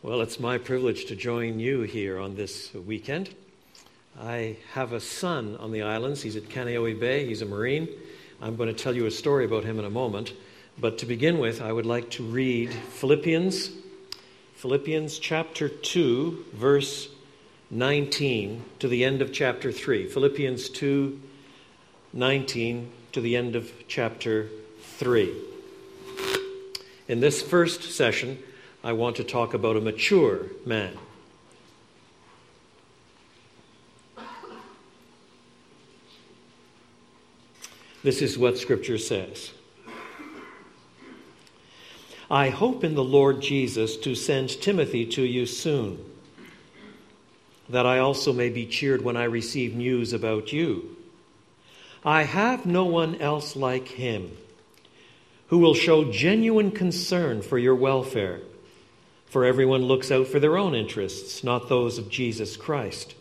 Well, it's my privilege to join you here on this weekend. I have a son on the islands. He's at Kaneohe Bay. He's a Marine. I'm going to tell you a story about him in a moment. But to begin with, I would like to read Philippians, Philippians chapter 2, verse 19 to the end of chapter 3. Philippians 2, 19 to the end of chapter 3. In this first session, I want to talk about a mature man. This is what Scripture says. I hope in the Lord Jesus to send Timothy to you soon, that I also may be cheered when I receive news about you. I have no one else like him who will show genuine concern for your welfare. For everyone looks out for their own interests, not those of Jesus Christ.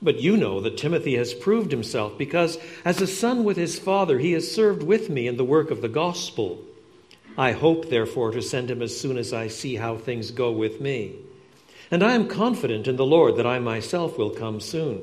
But you know that Timothy has proved himself, because as a son with his father, he has served with me in the work of the gospel. I hope, therefore, to send him as soon as I see how things go with me. And I am confident in the Lord that I myself will come soon.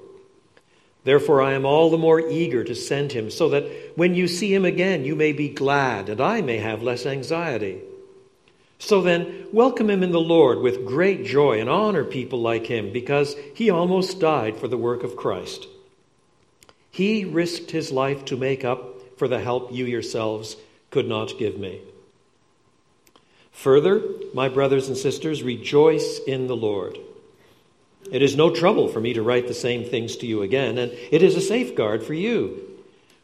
Therefore, I am all the more eager to send him, so that when you see him again, you may be glad, and I may have less anxiety. So then, welcome him in the Lord with great joy and honor people like him, because he almost died for the work of Christ. He risked his life to make up for the help you yourselves could not give me. Further, my brothers and sisters, rejoice in the Lord. It is no trouble for me to write the same things to you again, and it is a safeguard for you.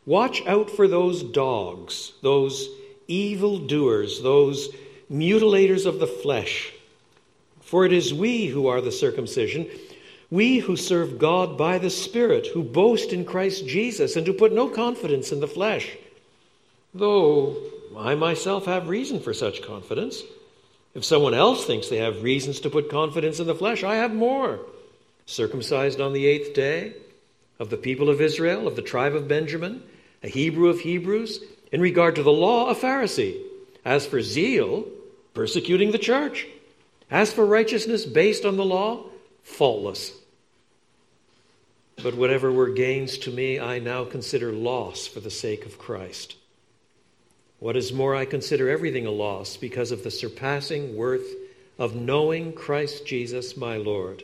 Watch out for those dogs, those evil doers, those mutilators of the flesh. For it is we who are the circumcision, we who serve God by the Spirit, who boast in Christ Jesus, and who put no confidence in the flesh. Though I myself have reason for such confidence. If someone else thinks they have reasons to put confidence in the flesh, I have more circumcised on the eighth day, of the people of Israel, of the tribe of Benjamin, a Hebrew of Hebrews, in regard to the law, a Pharisee. As for zeal, persecuting the church. As for righteousness based on the law, faultless. But whatever were gains to me, I now consider loss for the sake of Christ. What is more, I consider everything a loss because of the surpassing worth of knowing Christ Jesus my Lord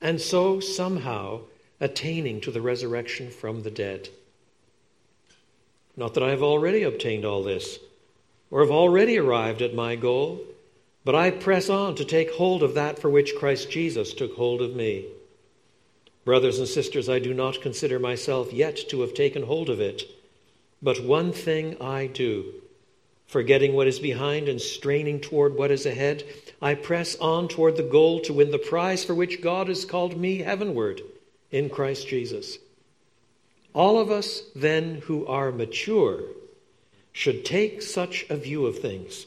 and so somehow attaining to the resurrection from the dead. Not that I have already obtained all this, or have already arrived at my goal, but I press on to take hold of that for which Christ Jesus took hold of me. Brothers and sisters, I do not consider myself yet to have taken hold of it, but one thing I do Forgetting what is behind and straining toward what is ahead, I press on toward the goal to win the prize for which God has called me heavenward in Christ Jesus. All of us, then, who are mature, should take such a view of things.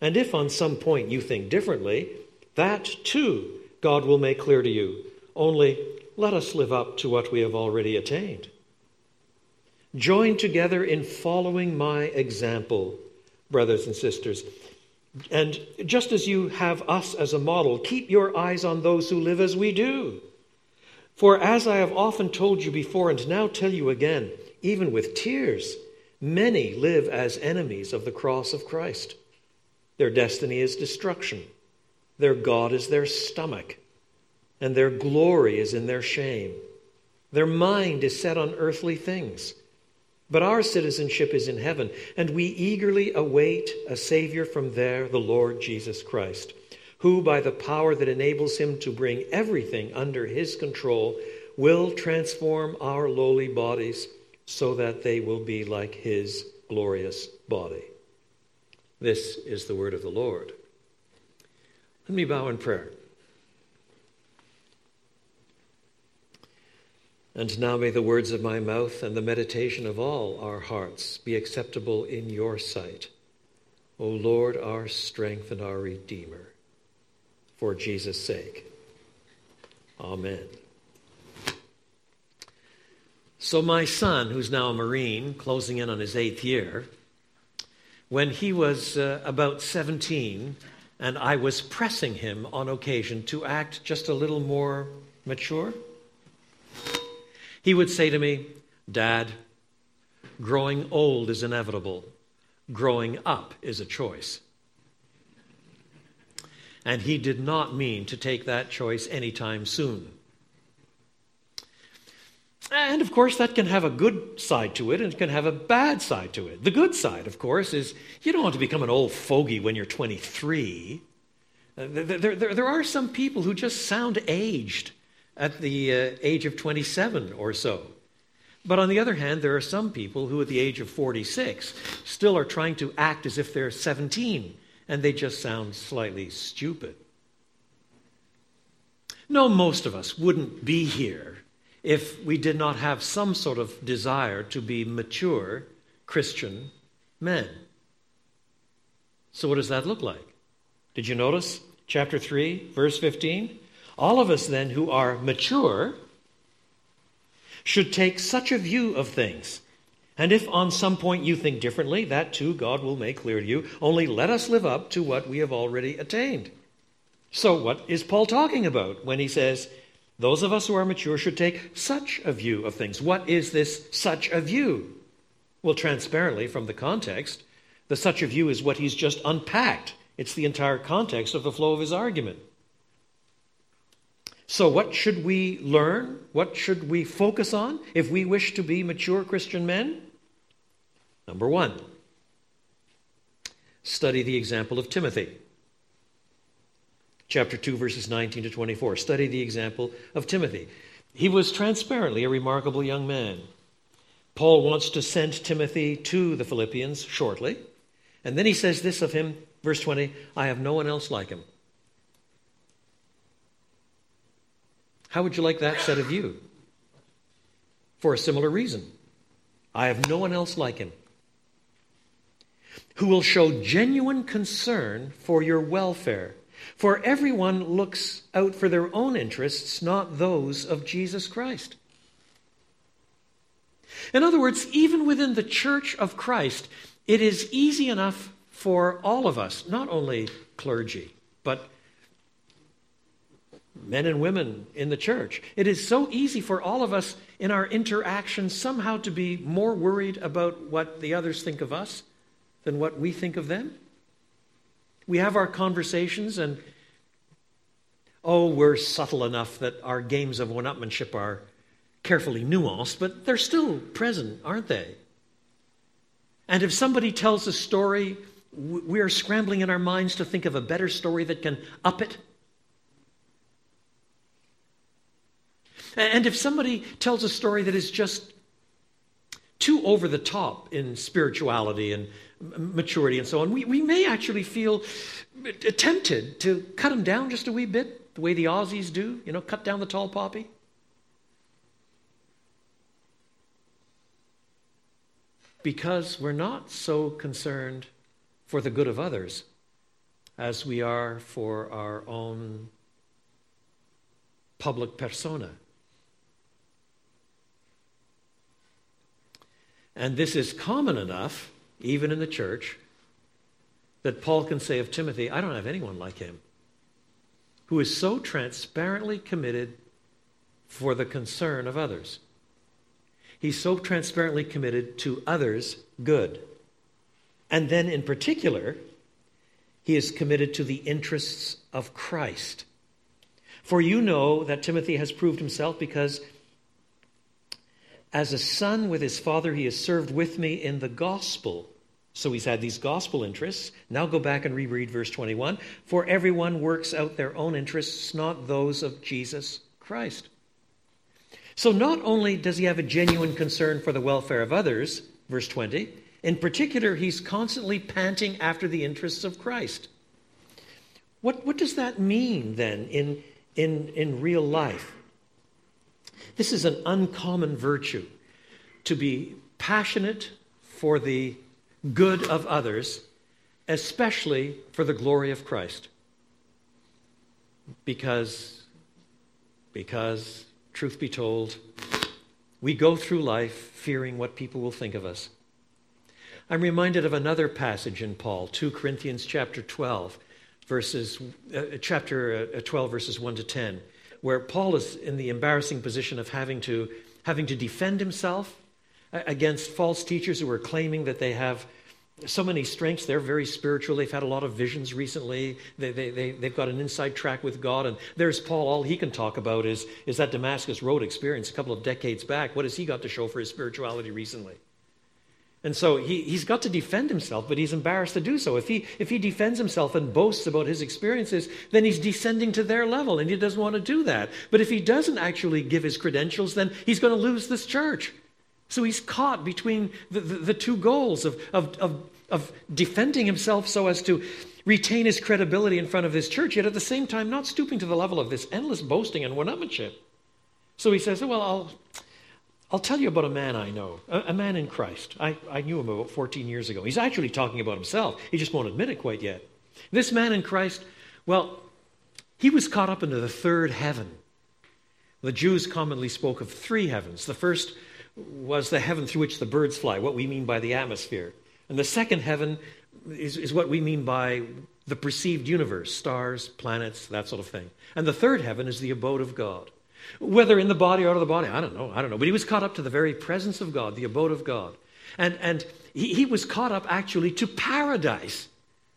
And if on some point you think differently, that too God will make clear to you. Only let us live up to what we have already attained. Join together in following my example brothers and sisters. And just as you have us as a model, keep your eyes on those who live as we do. For as I have often told you before and now tell you again, even with tears, many live as enemies of the cross of Christ. Their destiny is destruction, their God is their stomach. and their glory is in their shame. Their mind is set on earthly things. But our citizenship is in heaven, and we eagerly await a Savior from there, the Lord Jesus Christ, who, by the power that enables him to bring everything under his control, will transform our lowly bodies so that they will be like his glorious body. This is the word of the Lord. Let me bow in prayer. And now may the words of my mouth and the meditation of all our hearts be acceptable in your sight, O Lord, our strength and our Redeemer, for Jesus' sake. Amen. So, my son, who's now a Marine, closing in on his eighth year, when he was uh, about 17, and I was pressing him on occasion to act just a little more mature, he would say to me, Dad, growing old is inevitable, growing up is a choice. And he did not mean to take that choice anytime soon. And of course, that can have a good side to it and it can have a bad side to it. The good side, of course, is you don't want to become an old fogey when you're 23. Uh, there, there, there are some people who just sound aged at the uh, age of 27 or so. But on the other hand, there are some people who, at the age of 46, still are trying to act as if they're 17, and they just sound slightly stupid. No, most of us wouldn't be here if we did not have some sort of desire to be mature Christian men. So, what does that look like? Did you notice? Chapter 3, verse 15. All of us, then, who are mature, should take such a view of things. And if on some point you think differently, that too God will make clear to you. Only let us live up to what we have already attained. So, what is Paul talking about when he says, those of us who are mature should take such a view of things? What is this such a view? Well, transparently, from the context, the such a view is what he's just unpacked. It's the entire context of the flow of his argument. So, what should we learn? What should we focus on if we wish to be mature Christian men? Number one, study the example of Timothy. Chapter 2, verses 19 to 24. Study the example of Timothy. He was transparently a remarkable young man. Paul wants to send Timothy to the Philippians shortly. And then he says this of him, verse 20 I have no one else like him. How would you like that said of you? For a similar reason. I have no one else like him who will show genuine concern for your welfare. For everyone looks out for their own interests, not those of Jesus Christ. In other words, even within the church of Christ, it is easy enough for all of us, not only clergy, but men and women in the church. It is so easy for all of us in our interactions somehow to be more worried about what the others think of us than what we think of them. We have our conversations, and oh, we're subtle enough that our games of one upmanship are carefully nuanced, but they're still present, aren't they? And if somebody tells a story, we are scrambling in our minds to think of a better story that can up it And if somebody tells a story that is just too over the top in spirituality and maturity and so on, we, we may actually feel tempted to cut them down just a wee bit, the way the Aussies do, you know, cut down the tall poppy. Because we're not so concerned for the good of others as we are for our own public persona. And this is common enough, even in the church, that Paul can say of Timothy, I don't have anyone like him, who is so transparently committed for the concern of others. He's so transparently committed to others' good. And then, in particular, he is committed to the interests of Christ. For you know that Timothy has proved himself because as a son with his father, he has served with me in the gospel. So he's had these gospel interests. Now go back and reread verse 21. For everyone works out their own interests, not those of Jesus Christ. So not only does he have a genuine concern for the welfare of others, verse 20, in particular, he's constantly panting after the interests of Christ. What, what does that mean then in, in, in real life? This is an uncommon virtue to be passionate for the good of others, especially for the glory of Christ. Because, because, truth be told, we go through life fearing what people will think of us. I'm reminded of another passage in Paul, 2 Corinthians chapter 12, verses, uh, chapter uh, 12, verses 1 to 10 where Paul is in the embarrassing position of having to, having to defend himself against false teachers who are claiming that they have so many strengths. They're very spiritual. They've had a lot of visions recently. They, they, they, they've got an inside track with God. And there's Paul. All he can talk about is, is that Damascus Road experience a couple of decades back. What has he got to show for his spirituality recently? And so he, he's got to defend himself, but he's embarrassed to do so. If he, if he defends himself and boasts about his experiences, then he's descending to their level, and he doesn't want to do that. But if he doesn't actually give his credentials, then he's going to lose this church. So he's caught between the, the, the two goals of, of, of, of defending himself so as to retain his credibility in front of his church, yet at the same time not stooping to the level of this endless boasting and one-upmanship. So he says, well, I'll, I'll tell you about a man I know, a, a, man in Christ. I, I knew him about 14 years ago. He's actually talking about himself. He just won't admit it quite yet. This man in Christ, well, he was caught up into the third heaven. The Jews commonly spoke of three heavens. The first was the heaven through which the birds fly, what we mean by the atmosphere. And the second heaven is, is what we mean by the perceived universe, stars, planets, that sort of thing. And the third heaven is the abode of God. Whether in the body or out of the body, I don't know. I don't know. But he was caught up to the very presence of God, the abode of God. And, and he, he was caught up actually to paradise.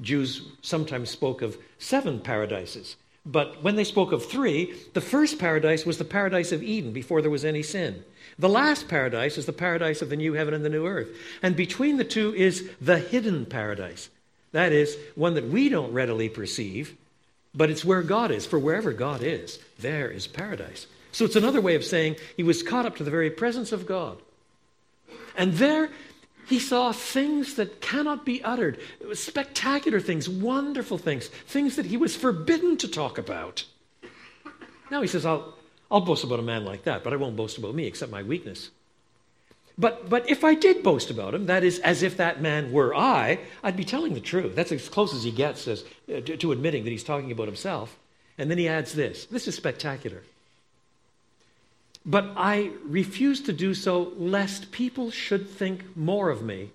Jews sometimes spoke of seven paradises. But when they spoke of three, the first paradise was the paradise of Eden before there was any sin. The last paradise is the paradise of the new heaven and the new earth. And between the two is the hidden paradise. That is, one that we don't readily perceive, but it's where God is. For wherever God is, there is paradise. So it's another way of saying he was caught up to the very presence of God. And there he saw things that cannot be uttered spectacular things, wonderful things, things that he was forbidden to talk about. Now he says, I'll, I'll boast about a man like that, but I won't boast about me except my weakness. But, but if I did boast about him, that is, as if that man were I, I'd be telling the truth. That's as close as he gets as, uh, to, to admitting that he's talking about himself. And then he adds this this is spectacular. But I refuse to do so lest people should think more of me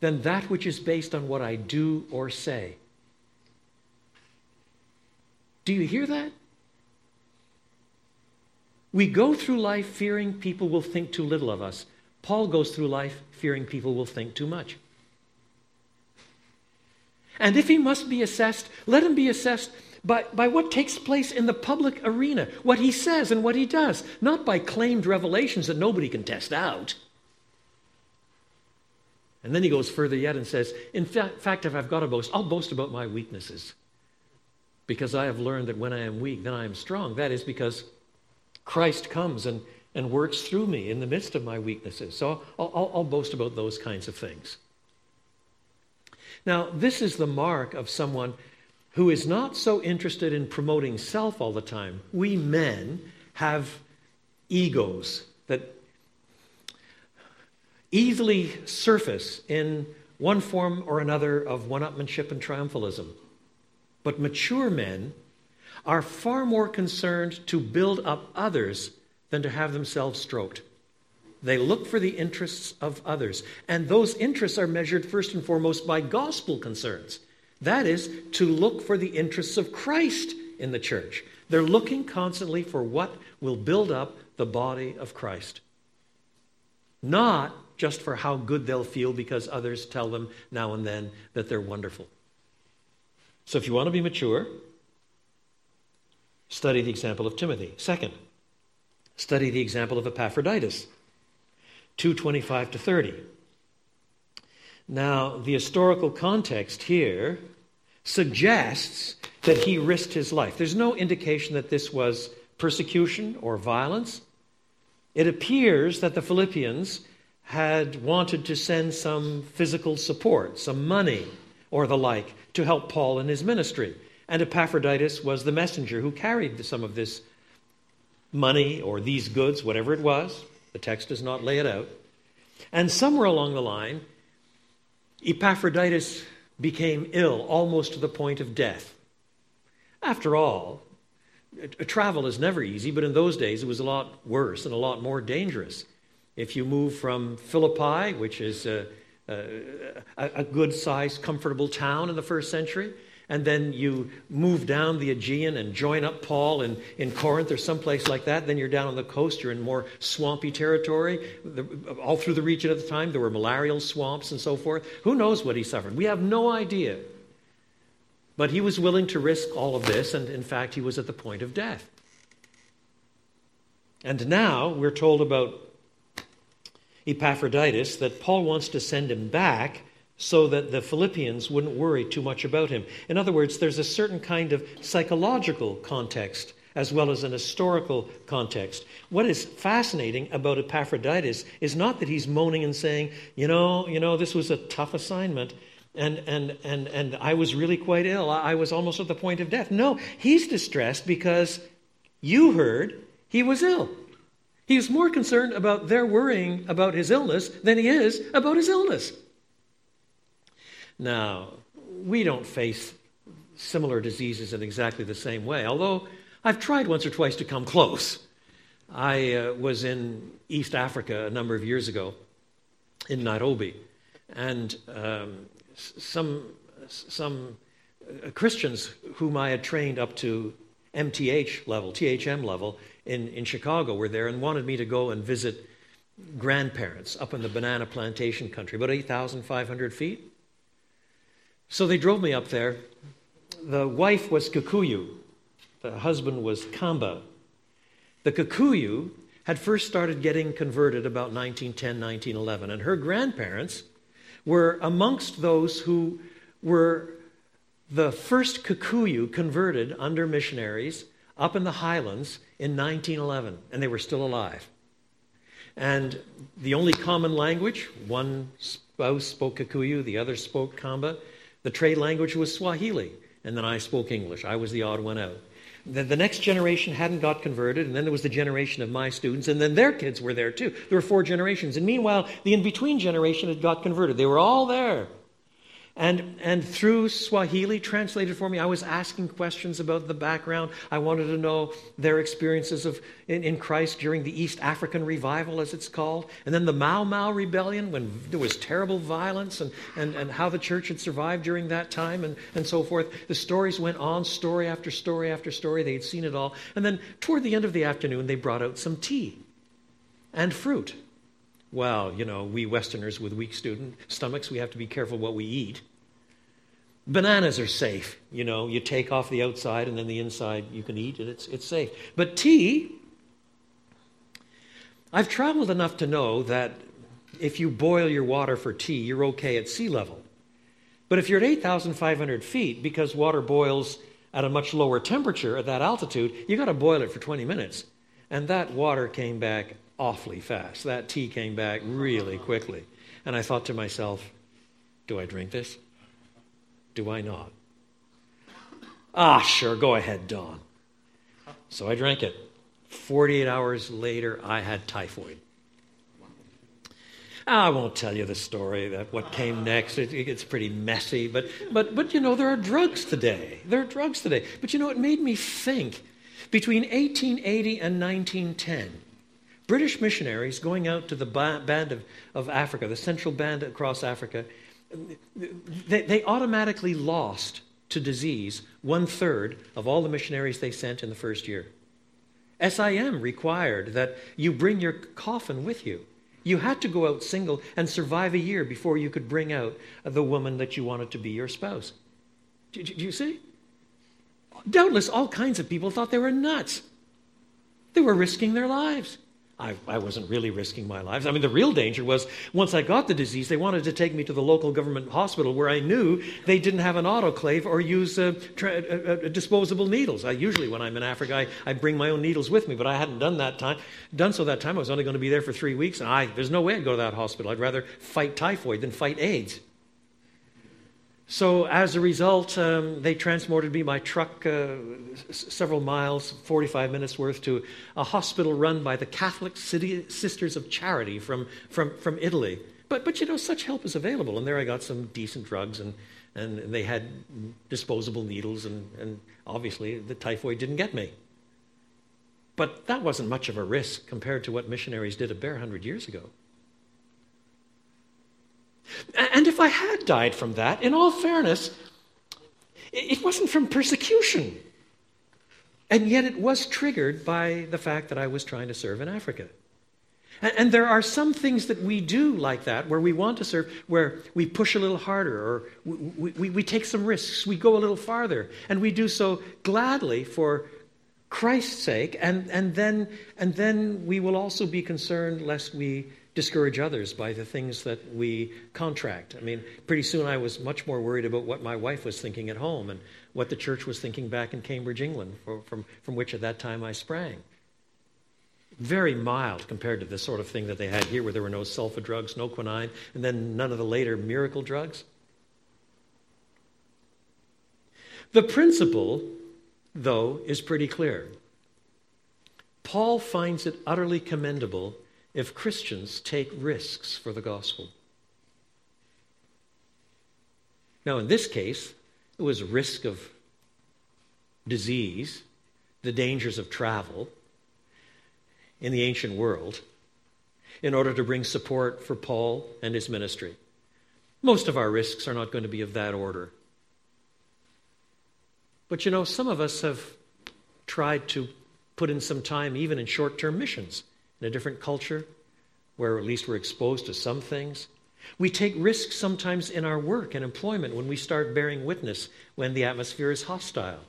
than that which is based on what I do or say. Do you hear that? We go through life fearing people will think too little of us. Paul goes through life fearing people will think too much. And if he must be assessed, let him be assessed by, by what takes place in the public arena, what he says and what he does, not by claimed revelations that nobody can test out. And then he goes further yet and says, In fa- fact, if I've got to boast, I'll boast about my weaknesses. Because I have learned that when I am weak, then I am strong. That is because Christ comes and, and works through me in the midst of my weaknesses. So I'll, I'll, I'll boast about those kinds of things. Now, this is the mark of someone who is not so interested in promoting self all the time. We men have egos that easily surface in one form or another of one upmanship and triumphalism. But mature men are far more concerned to build up others than to have themselves stroked. They look for the interests of others. And those interests are measured first and foremost by gospel concerns. That is, to look for the interests of Christ in the church. They're looking constantly for what will build up the body of Christ. Not just for how good they'll feel because others tell them now and then that they're wonderful. So if you want to be mature, Study the example of Timothy. Second, study the example of Epaphroditus. 225 to 30. Now, the historical context here suggests that he risked his life. There's no indication that this was persecution or violence. It appears that the Philippians had wanted to send some physical support, some money or the like, to help Paul in his ministry. And Epaphroditus was the messenger who carried some of this money or these goods, whatever it was. The text does not lay it out. And somewhere along the line, Epaphroditus became ill almost to the point of death. After all, travel is never easy, but in those days it was a lot worse and a lot more dangerous. If you move from Philippi, which is a, a, a good sized, comfortable town in the first century, and then you move down the Aegean and join up Paul in, in Corinth or someplace like that, then you're down on the coast, you're in more swampy territory. The, all through the region at the time, there were malarial swamps and so forth. Who knows what he suffered? We have no idea. But he was willing to risk all of this, and in fact, he was at the point of death. And now we're told about Epaphroditus that Paul wants to send him back so that the Philippians wouldn't worry too much about him. In other words, there's a certain kind of psychological context as well as an historical context. What is fascinating about Epaphroditus is not that he's moaning and saying, you know, you know, this was a tough assignment. And, and, and, and I was really quite ill. I was almost at the point of death. No, he's distressed because you heard he was ill. He is more concerned about their worrying about his illness than he is about his illness. Now, we don't face similar diseases in exactly the same way, although I've tried once or twice to come close. I uh, was in East Africa a number of years ago in Nairobi, and um, some, some uh, Christians whom I had trained up to MTH level, THM level in, in Chicago were there and wanted me to go and visit grandparents up in the banana plantation country, about 8,500 feet. So they drove me up there. The wife was Kikuyu, the husband was Kamba. The Kikuyu had first started getting converted about 1910, 1911, and her grandparents were amongst those who were the first Kikuyu converted under missionaries up in the highlands in 1911, and they were still alive. And the only common language, one spouse spoke Kikuyu, the other spoke Kamba. The trade language was Swahili, and then I spoke English. I was the odd one out. The, next generation hadn't got converted, and then there was the generation of my students, and then their kids were there too. There were four generations. And meanwhile, the in between generation had got converted. They were all there. And, and through Swahili, translated for me, I was asking questions about the background. I wanted to know their experiences of, in, in Christ during the East African revival, as it's called, and then the Mau Mau rebellion when there was terrible violence, and, and, and how the church had survived during that time, and, and so forth. The stories went on, story after story after story. They had seen it all. And then toward the end of the afternoon, they brought out some tea and fruit well, you know, we Westerners with weak student stomachs, we have to be careful what we eat. Bananas are safe. You know, you take off the outside and then the inside you can eat and it's, it's safe. But tea, I've traveled enough to know that if you boil your water for tea, you're okay at sea level. But if you're at 8,500 feet, because water boils at a much lower temperature at that altitude, you've got to boil it for 20 minutes. And that water came back awfully fast. That tea came back really quickly. And I thought to myself, do I drink this? Do I not? Ah, sure, go ahead, Don. So I drank it. 48 hours later, I had typhoid. I won't tell you the story that what came next. It, it gets pretty messy, but but but you know there are drugs today. There are drugs today. But you know it made me think. Between 1880 and 1910, British missionaries going out to the band of, of Africa, the central band across Africa, they, they automatically lost to disease one third of all the missionaries they sent in the first year. SIM required that you bring your coffin with you. You had to go out single and survive a year before you could bring out the woman that you wanted to be your spouse. Do, do you see? doubtless all kinds of people thought they were nuts. They were risking their lives. I, I, wasn't really risking my lives. I mean, the real danger was once I got the disease, they wanted to take me to the local government hospital where I knew they didn't have an autoclave or use uh, tra- uh, uh, disposable needles. I usually, when I'm in Africa, I, I, bring my own needles with me, but I hadn't done that time. Done so that time, I was only going to be there for three weeks, and I, there's no way I'd go to that hospital. I'd rather fight typhoid than fight AIDS. So, as a result, um, they transported me by truck uh, s- several miles, 45 minutes worth, to a hospital run by the Catholic City Sisters of Charity from, from, from Italy. But, but, you know, such help is available. And there I got some decent drugs, and, and they had disposable needles, and, and obviously the typhoid didn't get me. But that wasn't much of a risk compared to what missionaries did a bare hundred years ago. And if I had died from that, in all fairness, it wasn't from persecution. And yet it was triggered by the fact that I was trying to serve in Africa. And there are some things that we do like that, where we want to serve, where we push a little harder, or we, we, we, take some risks, we go a little farther, and we do so gladly for Christ's sake, and, and, then, and then we will also be concerned lest we discourage others by the things that we contract. I mean, pretty soon I was much more worried about what my wife was thinking at home and what the church was thinking back in Cambridge, England, from, from which at that time I sprang. Very mild compared to the sort of thing that they had here, where there were no sulfa drugs, no quinine, and then none of the later miracle drugs. The principle, though, is pretty clear. Paul finds it utterly commendable if Christians take risks for the gospel. Now, in this case, it was risk of disease, the dangers of travel in the ancient world, in order to bring support for Paul and his ministry. Most of our risks are not going to be of that order. But you know, some of us have tried to put in some time even in short term missions in a different culture where at least we're exposed to some things. We take risks sometimes in our work and employment when we start bearing witness when the atmosphere is hostile.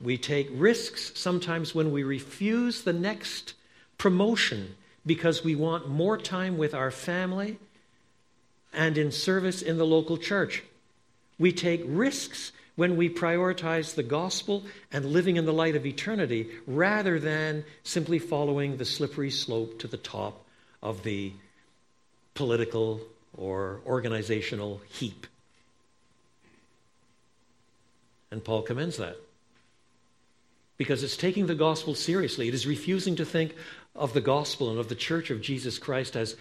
We take risks sometimes when we refuse the next promotion because we want more time with our family and in service in the local church. We take risks when we prioritize the gospel and living in the light of eternity rather than simply following the slippery slope to the top of the political or organizational heap. And Paul commends that. Because it's taking the gospel seriously. It is refusing to think of the gospel and of the church of Jesus Christ as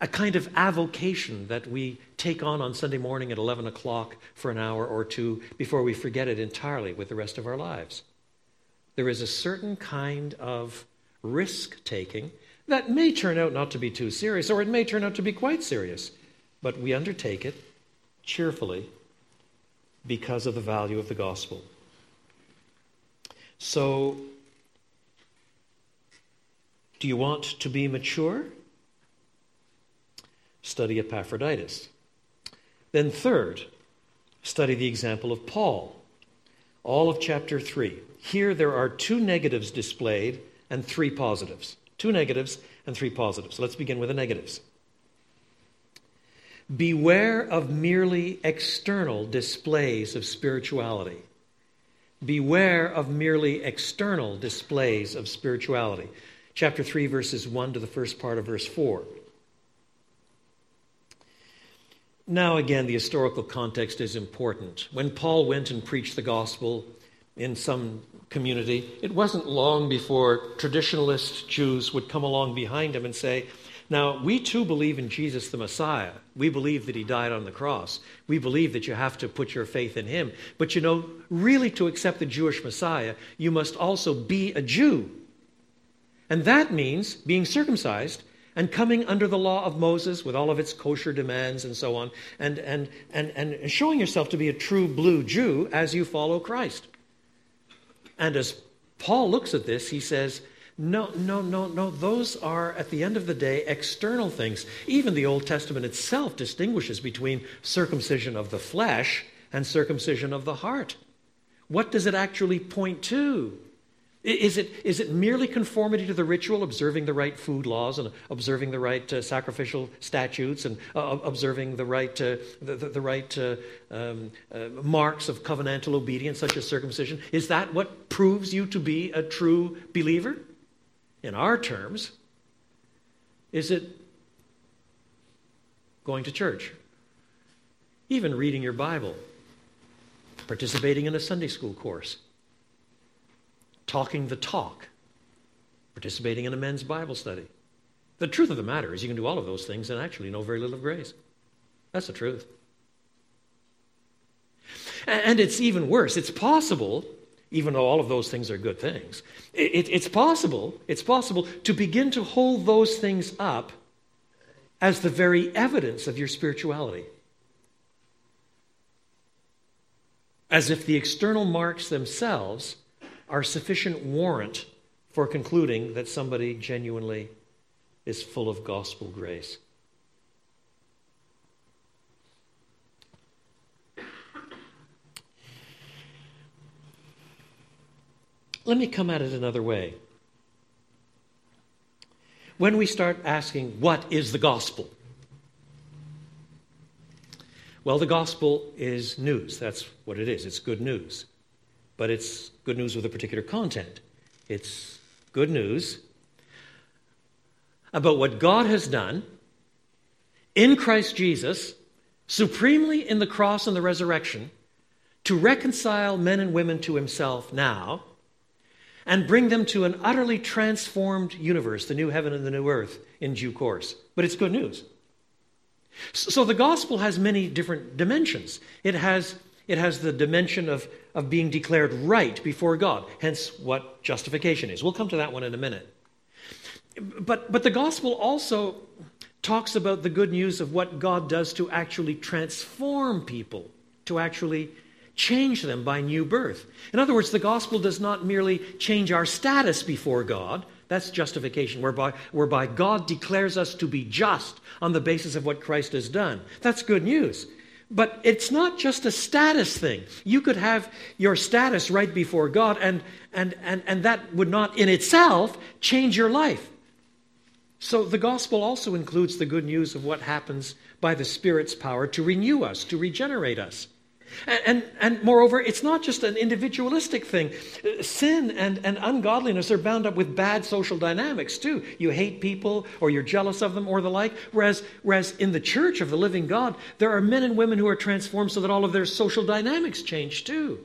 a kind of avocation that we take on on Sunday morning at 11 o'clock for an hour or two before we forget it entirely with the rest of our lives. There is a certain kind of risk taking that may turn out not to be too serious, or it may turn out to be quite serious, but we undertake it cheerfully because of the value of the gospel. So, do you want to be mature? Study Epaphroditus. Then, third, study the example of Paul. All of chapter 3. Here there are two negatives displayed and three positives. Two negatives and three positives. Let's begin with the negatives. Beware of merely external displays of spirituality. Beware of merely external displays of spirituality. Chapter 3, verses 1 to the first part of verse 4. Now, again, the historical context is important. When Paul went and preached the gospel in some community, it wasn't long before traditionalist Jews would come along behind him and say, Now, we too believe in Jesus the Messiah. We believe that he died on the cross. We believe that you have to put your faith in him. But you know, really, to accept the Jewish Messiah, you must also be a Jew. And that means being circumcised and coming under the law of Moses with all of its kosher demands and so on, and, and, and, and showing yourself to be a true blue Jew as you follow Christ. And as Paul looks at this, he says, no, no, no, no. Those are, at the end of the day, external things. Even the Old Testament itself distinguishes between circumcision of the flesh and circumcision of the heart. What does it actually point to? Is it, is it merely conformity to the ritual, observing the right food laws and observing the right uh, sacrificial statutes and uh, observing the right, uh, the, the, the, right uh, um, uh, marks of covenantal obedience, such as circumcision? Is that what proves you to be a true believer? In our terms, is it going to church? Even reading your Bible? Participating in a Sunday school course? Talking the talk, participating in a men's Bible study. The truth of the matter is, you can do all of those things and actually know very little of grace. That's the truth. And it's even worse. It's possible, even though all of those things are good things, it's possible, it's possible to begin to hold those things up as the very evidence of your spirituality. As if the external marks themselves are sufficient warrant for concluding that somebody genuinely is full of gospel grace. Let me come at it another way. When we start asking, what is the gospel? Well, the gospel is news. That's what it is. It's good news but it's good news with a particular content. It's good news about what God has done in Christ Jesus, supremely in the cross and the resurrection, to reconcile men and women to himself now and bring them to an utterly transformed universe, the new heaven and the new earth, in due course. But it's good news. So the gospel has many different dimensions. It has it has the dimension of, of being declared right before God, hence what justification is. We'll come to that one in a minute. But, but the gospel also talks about the good news of what God does to actually transform people, to actually change them by new birth. In other words, the gospel does not merely change our status before God. That's justification, whereby, whereby God declares us to be just on the basis of what Christ has done. That's good news. But it's not just a status thing. You could have your status right before God, and, and, and, and that would not in itself change your life. So the gospel also includes the good news of what happens by the Spirit's power to renew us, to regenerate us. And, and, and, moreover, it's not just an individualistic thing. Sin and, and ungodliness are bound up with bad social dynamics, too. You hate people, or you're jealous of them, or the like. Whereas, whereas in the church of the living God, there are men and women who are transformed so that all of their social dynamics change, too.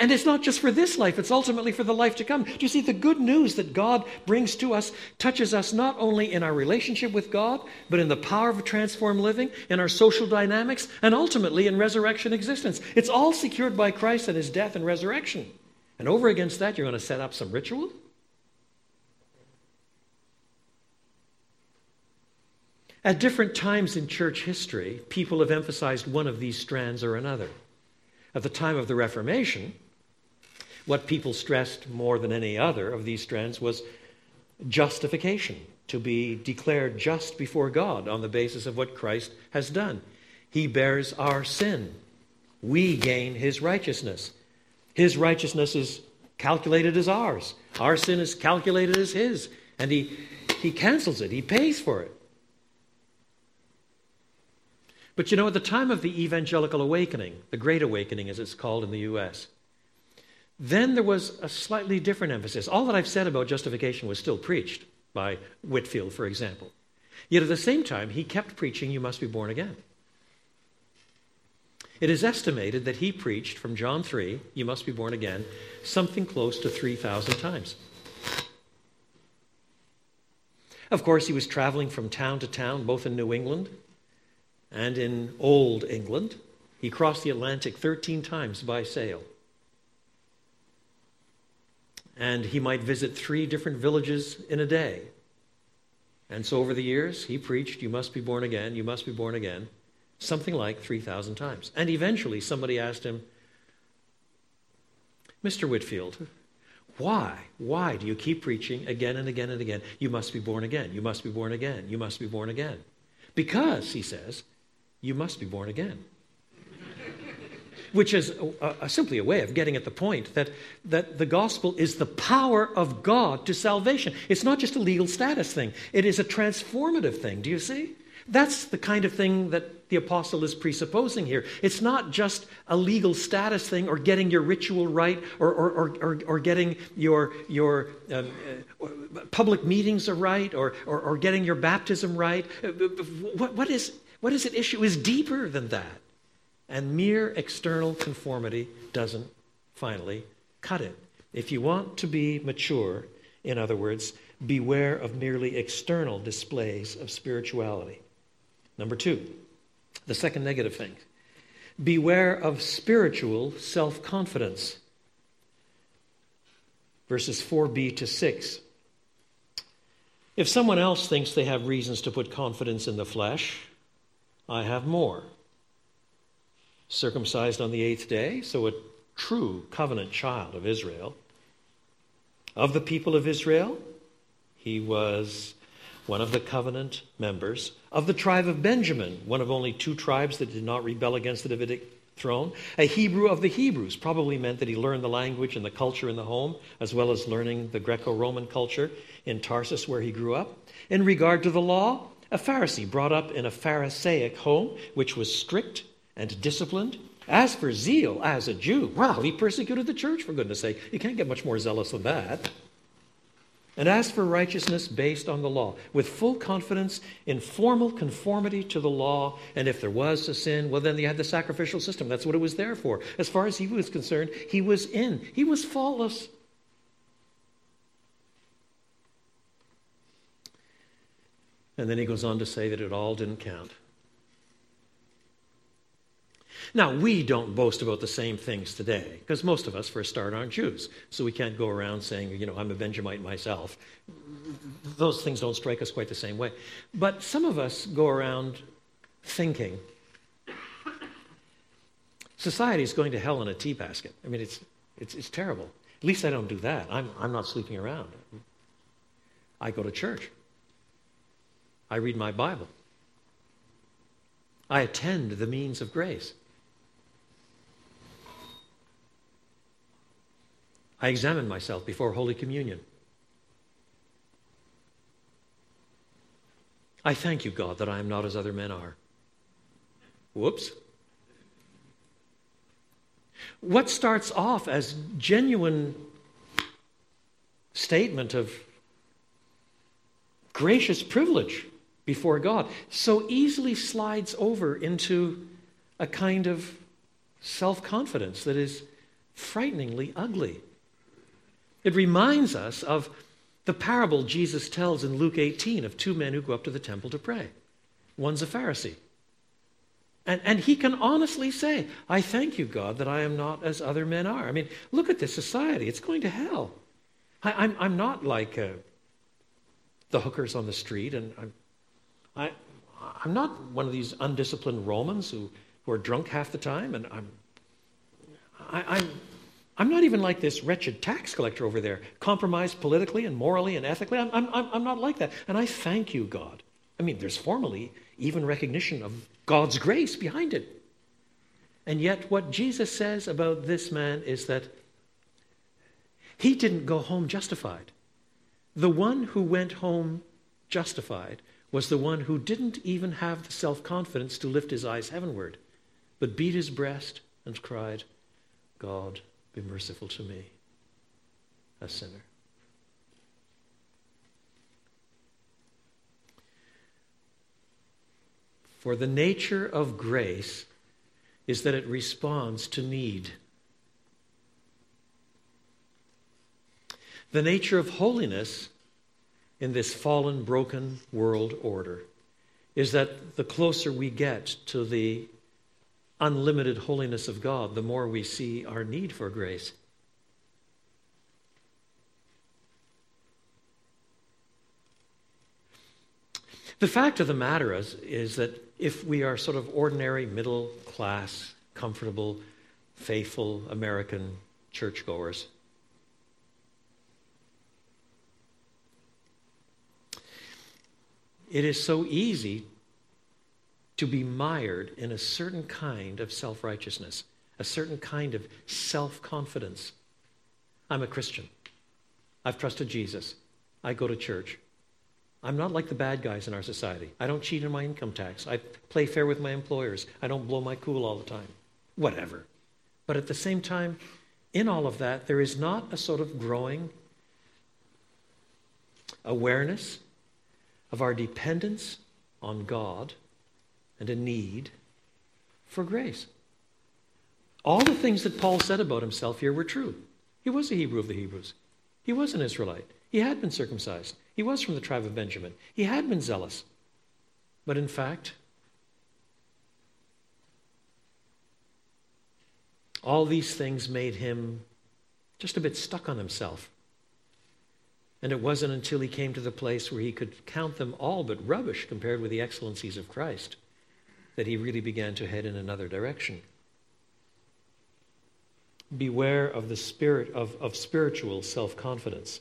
And it's not just for this life, it's ultimately for the life to come. Do you see the good news that God brings to us touches us not only in our relationship with God, but in the power of transformed living, in our social dynamics, and ultimately in resurrection existence? It's all secured by Christ and his death and resurrection. And over against that, you're going to set up some ritual? At different times in church history, people have emphasized one of these strands or another. At the time of the Reformation, what people stressed more than any other of these strands was justification, to be declared just before God on the basis of what Christ has done. He bears our sin. We gain his righteousness. His righteousness is calculated as ours. Our sin is calculated as his. And he, he cancels it, he pays for it. But you know, at the time of the evangelical awakening, the Great Awakening as it's called in the U.S., then there was a slightly different emphasis. All that I've said about justification was still preached by Whitefield, for example. Yet at the same time, he kept preaching, You must be born again. It is estimated that he preached from John 3, You must be born again, something close to 3,000 times. Of course, he was traveling from town to town, both in New England and in Old England. He crossed the Atlantic 13 times by sail. And he might visit three different villages in a day. And so over the years, he preached, You must be born again, you must be born again, something like 3,000 times. And eventually, somebody asked him, Mr. Whitefield, why? Why do you keep preaching again and again and again? You must be born again. You must be born again. You must be born again. Because, he says, you must be born again. which is a, a, simply a way of getting at the point that, that the gospel is the power of God to salvation. It's not just a legal status thing, it is a transformative thing. Do you see? That's the kind of thing that the apostle is presupposing here. It's not just a legal status thing or getting your ritual right or, or, or, or, or getting your, your um, uh, public meetings right or, or, or getting your baptism right. What, what, is, what is at issue is deeper than that. And mere external conformity doesn't finally cut it. If you want to be mature, in other words, beware of merely external displays of spirituality. Number two, the second negative thing beware of spiritual self confidence. Verses 4b to 6. If someone else thinks they have reasons to put confidence in the flesh, I have more circumcised on the eighth day, so a true covenant child of Israel. Of the people of Israel, he was one of the covenant members. Of the tribe of Benjamin, one of only two tribes that did not rebel against the Davidic throne. A Hebrew of the Hebrews probably meant that he learned the language and the culture in the home, as well as learning the Greco Roman culture in Tarsus, where he grew up. In regard to the law, a Pharisee brought up in a Pharisaic home, which was strict and disciplined. As for zeal as a Jew, well, he persecuted the church, for goodness sake. You can't get much more zealous than that. And as for righteousness based on the law, with full confidence in formal conformity to the law, and if there was a sin, well, then you had the sacrificial system. That's what it was there for. As far as he was concerned, he was in, he was faultless. And then he goes on to say that it all didn't count. Now, we don't boast about the same things today, because most of us, for a start, aren't Jews. So we can't go around saying, you know, I'm a Benjamite myself. Those things don't strike us quite the same way. But some of us go around thinking society is going to hell in a tea basket. I mean, it's, it's, it's terrible. At least I don't do that. I'm, I'm not sleeping around. I go to church. I read my Bible. I attend the means of grace. I examine myself before Holy Communion. I thank you, God, that I am not as other men are. Whoops. What starts off as genuine statement of gracious privilege before God so easily slides over into a kind of self confidence that is frighteningly ugly. It reminds us of the parable Jesus tells in Luke 18 of two men who go up to the temple to pray. One's a Pharisee. And, and he can honestly say, I thank you, God, that I am not as other men are. I mean, look at this society. It's going to hell. I, am I'm, I'm not like uh, the hookers on the street, and I'm, I, I'm not one of these undisciplined Romans who, who are drunk half the time, and I'm, I, I'm I'm not even like this wretched tax collector over there, compromised politically and morally and ethically. I'm, I'm, I'm not like that. And I thank you, God. I mean, there's formally even recognition of God's grace behind it. And yet, what Jesus says about this man is that he didn't go home justified. The one who went home justified was the one who didn't even have the self confidence to lift his eyes heavenward, but beat his breast and cried, God be merciful to me, a sinner. For the nature of grace is that it responds to need. The nature of holiness in this fallen, broken world order is that the closer we get to the unlimited holiness of God, the more we see our need for grace. The fact of the matter is, is that if we are sort of ordinary, middle class, comfortable, faithful American churchgoers, it is so easy to be mired in a certain kind of self righteousness. a certain kind of self confidence. I'm a Christian. I've trusted Jesus. I go to church. I'm not like the bad guys in our society. I don't cheat on my income tax. I play fair with my employers. I don't blow my cool all the time. Whatever. But at the same time, in all of that, there is not a sort of growing awareness of our dependence on God and a need for grace. All the things that Paul said about himself here were true. He was a Hebrew of the Hebrews, he was an Israelite, he had been circumcised, he was from the tribe of Benjamin, he had been zealous. But in fact, all these things made him just a bit stuck on himself. And it wasn't until he came to the place where he could count them all but rubbish compared with the excellencies of Christ that he really began to head in another direction. Beware of the spirit of, of spiritual self confidence.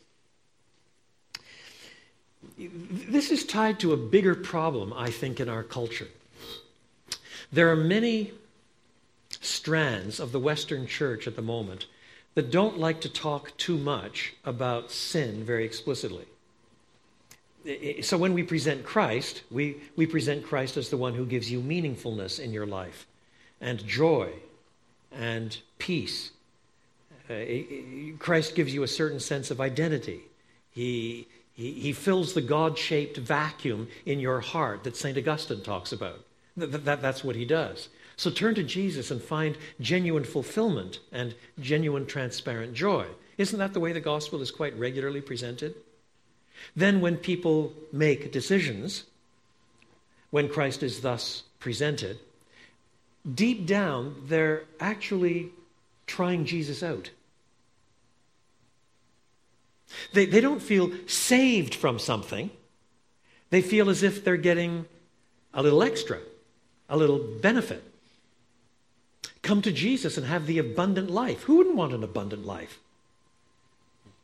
This is tied to a bigger problem, I think, in our culture. There are many strands of the Western church at the moment that don't like to talk too much about sin very explicitly. So when we present Christ, we, we present Christ as the one who gives you meaningfulness in your life and joy and peace. Uh, Christ gives you a certain sense of identity. He, he, he fills the God shaped vacuum in your heart that St. Augustine talks about. That, that, that's what he does. So turn to Jesus and find genuine fulfillment and genuine transparent joy. Isn't that the way the gospel is quite regularly presented? Then, when people make decisions, when Christ is thus presented, deep down, they're actually trying Jesus out. They, they don't feel saved from something, they feel as if they're getting a little extra, a little benefit. Come to Jesus and have the abundant life. Who wouldn't want an abundant life?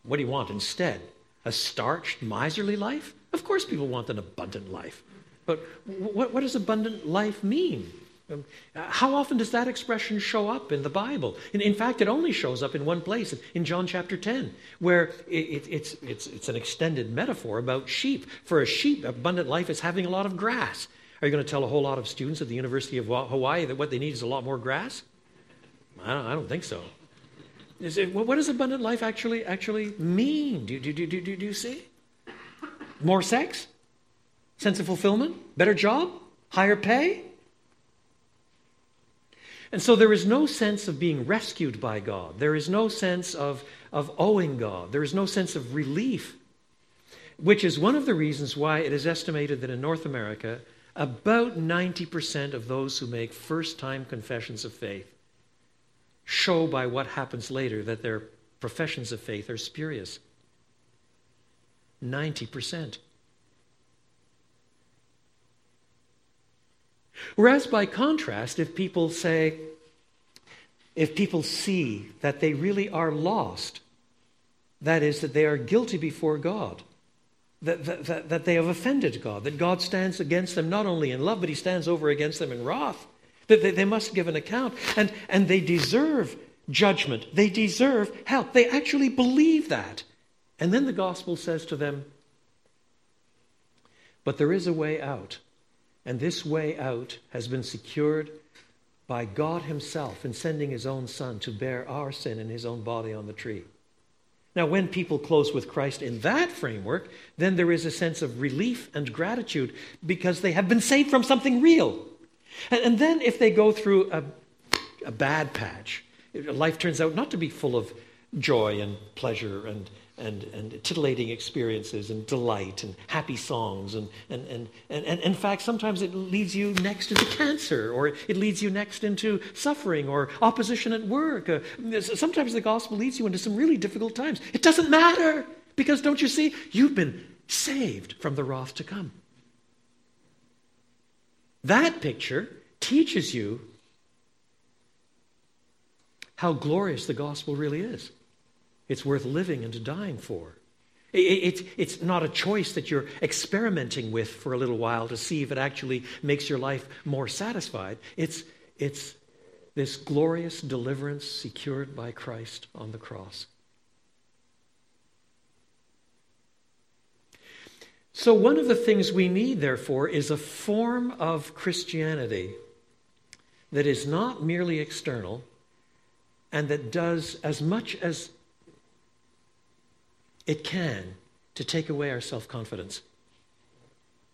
What do you want instead? A starched, miserly life? Of course, people want an abundant life. But what, what does abundant life mean? Um, how often does that expression show up in the Bible? In, in fact, it only shows up in one place, in John chapter 10, where it, it, it's, it's, it's an extended metaphor about sheep. For a sheep, abundant life is having a lot of grass. Are you going to tell a whole lot of students at the University of Hawaii that what they need is a lot more grass? I don't, I don't think so. It, what does abundant life actually actually mean? Do, do, do, do, do, do you see? More sex? Sense of fulfillment? Better job? Higher pay? And so there is no sense of being rescued by God. There is no sense of, of owing God. There is no sense of relief, which is one of the reasons why it is estimated that in North America, about 90% of those who make first time confessions of faith show by what happens later that their professions of faith are spurious. 90%. Whereas, by contrast, if people say, if people see that they really are lost, that is, that they are guilty before God, that, that, that, they have offended God, that God stands against them not only in love, but he stands over against them in wrath, that they, they must give an account, and, and they deserve judgment. They deserve help. They actually believe that. And then the gospel says to them, but there is a way out, and this way out has been secured by God Himself in sending His own Son to bear our sin in His own body on the tree. Now, when people close with Christ in that framework, then there is a sense of relief and gratitude because they have been saved from something real. And, and then, if they go through a, a bad patch, life turns out not to be full of joy and pleasure and and, and titillating experiences and delight and happy songs. And, and, and, and, and, in fact, sometimes it leads you next into cancer or it leads you next into suffering or opposition at work. Uh, sometimes the gospel leads you into some really difficult times. It doesn't matter because, don't you see, you've been saved from the wrath to come. That picture teaches you how glorious the gospel really is. It's worth living and dying for. It's, it's not a choice that you're experimenting with for a little while to see if it actually makes your life more satisfied. It's, it's this glorious deliverance secured by Christ on the cross. So, one of the things we need, therefore, is a form of Christianity that is not merely external and that does as much as it can to take away our self confidence.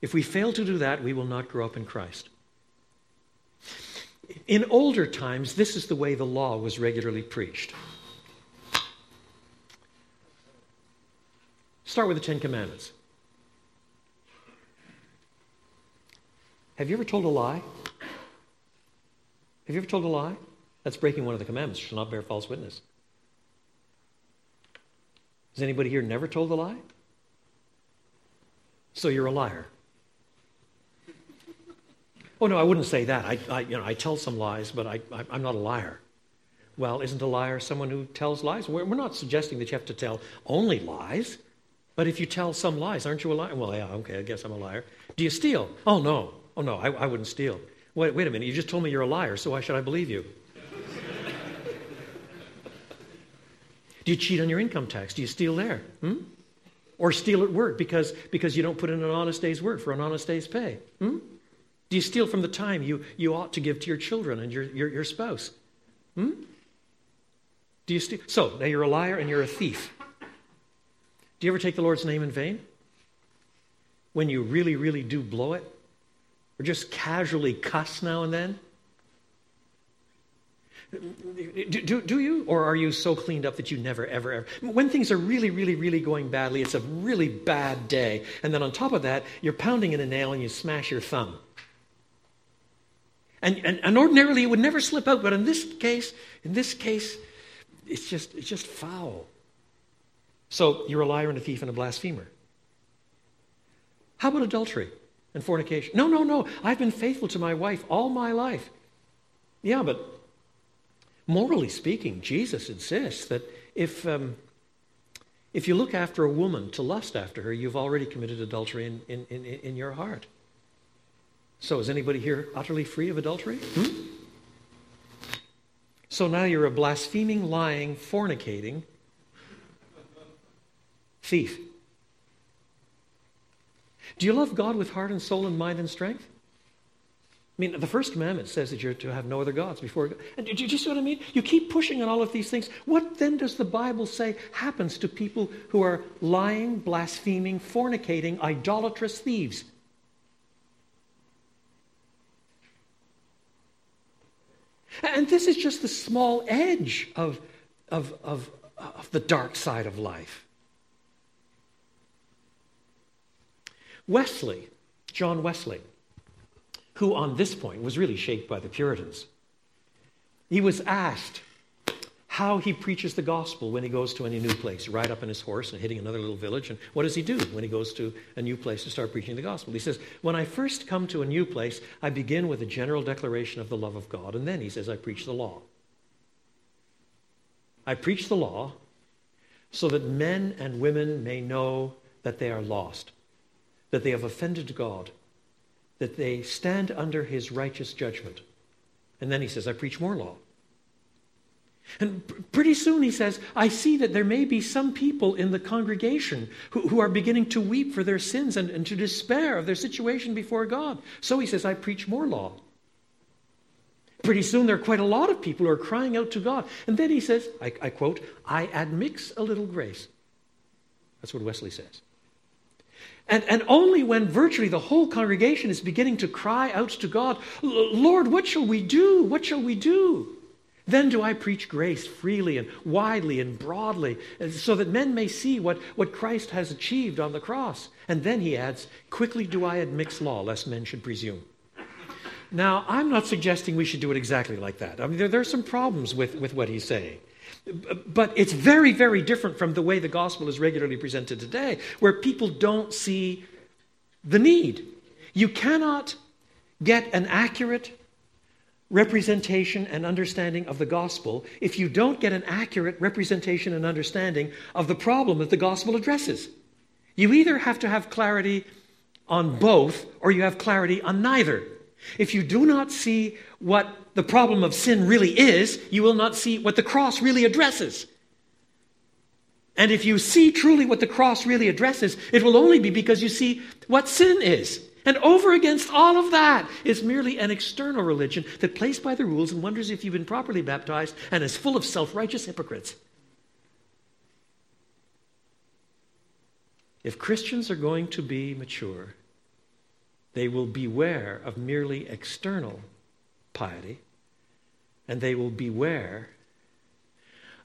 If we fail to do that, we will not grow up in Christ. In older times, this is the way the law was regularly preached. Start with the Ten Commandments. Have you ever told a lie? Have you ever told a lie? That's breaking one of the commandments. You shall not bear false witness. Has anybody here never told a lie? So you're a liar. Oh, no, I wouldn't say that. I, I you know, I tell some lies, but I, I, am not a liar. Well, isn't a liar someone who tells lies? We're, we're not suggesting that you have to tell only lies, but if you tell some lies, aren't you a liar? Well, yeah, okay, I guess I'm a liar. Do you steal? Oh, no. Oh, no, I, I wouldn't steal. Wait, wait a minute, you just told me you're a liar, so why should I believe you? Do you cheat on your income tax? Do you steal there? Hmm? Or steal at work because, because you don't put in an honest day's work for an honest day's pay? Hmm? Do you steal from the time you, you ought to give to your children and your, your, your spouse? Hmm? Do you steal? So, now you're a liar and you're a thief. Do you ever take the Lord's name in vain? When you really, really do blow it? Or just casually cuss now and then? Do, do, you? Or are you so cleaned up that you never, ever, ever? When things are really, really, really going badly, it's a really bad day. And then on top of that, you're pounding in a nail and you smash your thumb. And, and, and ordinarily it would never slip out, but in this case, in this case, it's just, it's just foul. So you're a liar and a thief and a blasphemer. How about adultery and fornication? No, no, no. I've been faithful to my wife all my life. Yeah, but Morally speaking, Jesus insists that if, um, if you look after a woman to lust after her, you've already committed adultery in, in, in, in your heart. So, is anybody here utterly free of adultery? Hmm? So now you're a blaspheming, lying, fornicating thief. Do you love God with heart and soul and mind and strength? I mean, the first commandment says that you're to have no other gods before God. And do you see what I mean? You keep pushing on all of these things. What then does the Bible say happens to people who are lying, blaspheming, fornicating, idolatrous thieves? And this is just the small edge of, of, of, of the dark side of life. Wesley, John Wesley, who on this point was really shaped by the Puritans. He was asked how he preaches the gospel when he goes to any new place, ride up on his horse and hitting another little village. And what does he do when he goes to a new place to start preaching the gospel? He says, When I first come to a new place, I begin with a general declaration of the love of God. And then he says, I preach the law. I preach the law so that men and women may know that they are lost, that they have offended God, that they stand under his righteous judgment. And then he says, I preach more law. And pretty soon he says, I see that there may be some people in the congregation who, who are beginning to weep for their sins and, and to despair of their situation before God. So he says, I preach more law. Pretty soon there are quite a lot of people who are crying out to God. And then he says, I, I quote, I admix a little grace. That's what Wesley says. And, and only when virtually the whole congregation is beginning to cry out to God, Lord, what shall we do? What shall we do? Then do I preach grace freely and widely and broadly, uh, so that men may see what, what Christ has achieved on the cross. And then he adds, Quickly do I admix law, lest men should presume. Now, I'm not suggesting we should do it exactly like that. I mean, there, there are some problems with, with what he's saying. But it's very, very different from the way the gospel is regularly presented today, where people don't see the need. You cannot get an accurate representation and understanding of the gospel if you don't get an accurate representation and understanding of the problem that the gospel addresses. You either have to have clarity on both or you have clarity on neither. If you do not see what the problem of sin really is, you will not see what the cross really addresses. And if you see truly what the cross really addresses, it will only be because you see what sin is. And over against all of that is merely an external religion that plays by the rules and wonders if you've been properly baptized and is full of self righteous hypocrites. If Christians are going to be mature, they will beware of merely external piety, and they will beware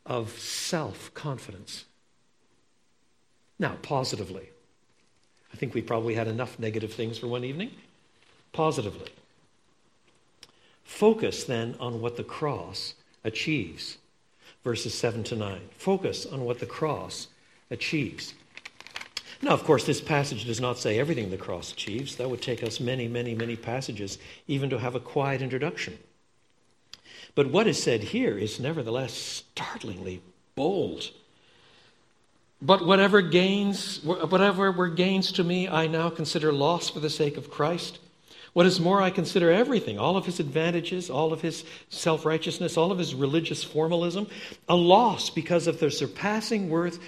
of self confidence. Now, positively, I think we probably had enough negative things for one evening. Positively, focus then on what the cross achieves. Verses 7 to 9. Focus on what the cross achieves. Now, of course, this passage does not say everything the cross achieves. That would take us many, many, many passages even to have a quiet introduction. But what is said here is nevertheless startlingly bold. But whatever gains, whatever were gains to me, I now consider loss for the sake of Christ. What is more, I consider everything, all of his advantages, all of his self righteousness, all of his religious formalism, a loss because of the surpassing worth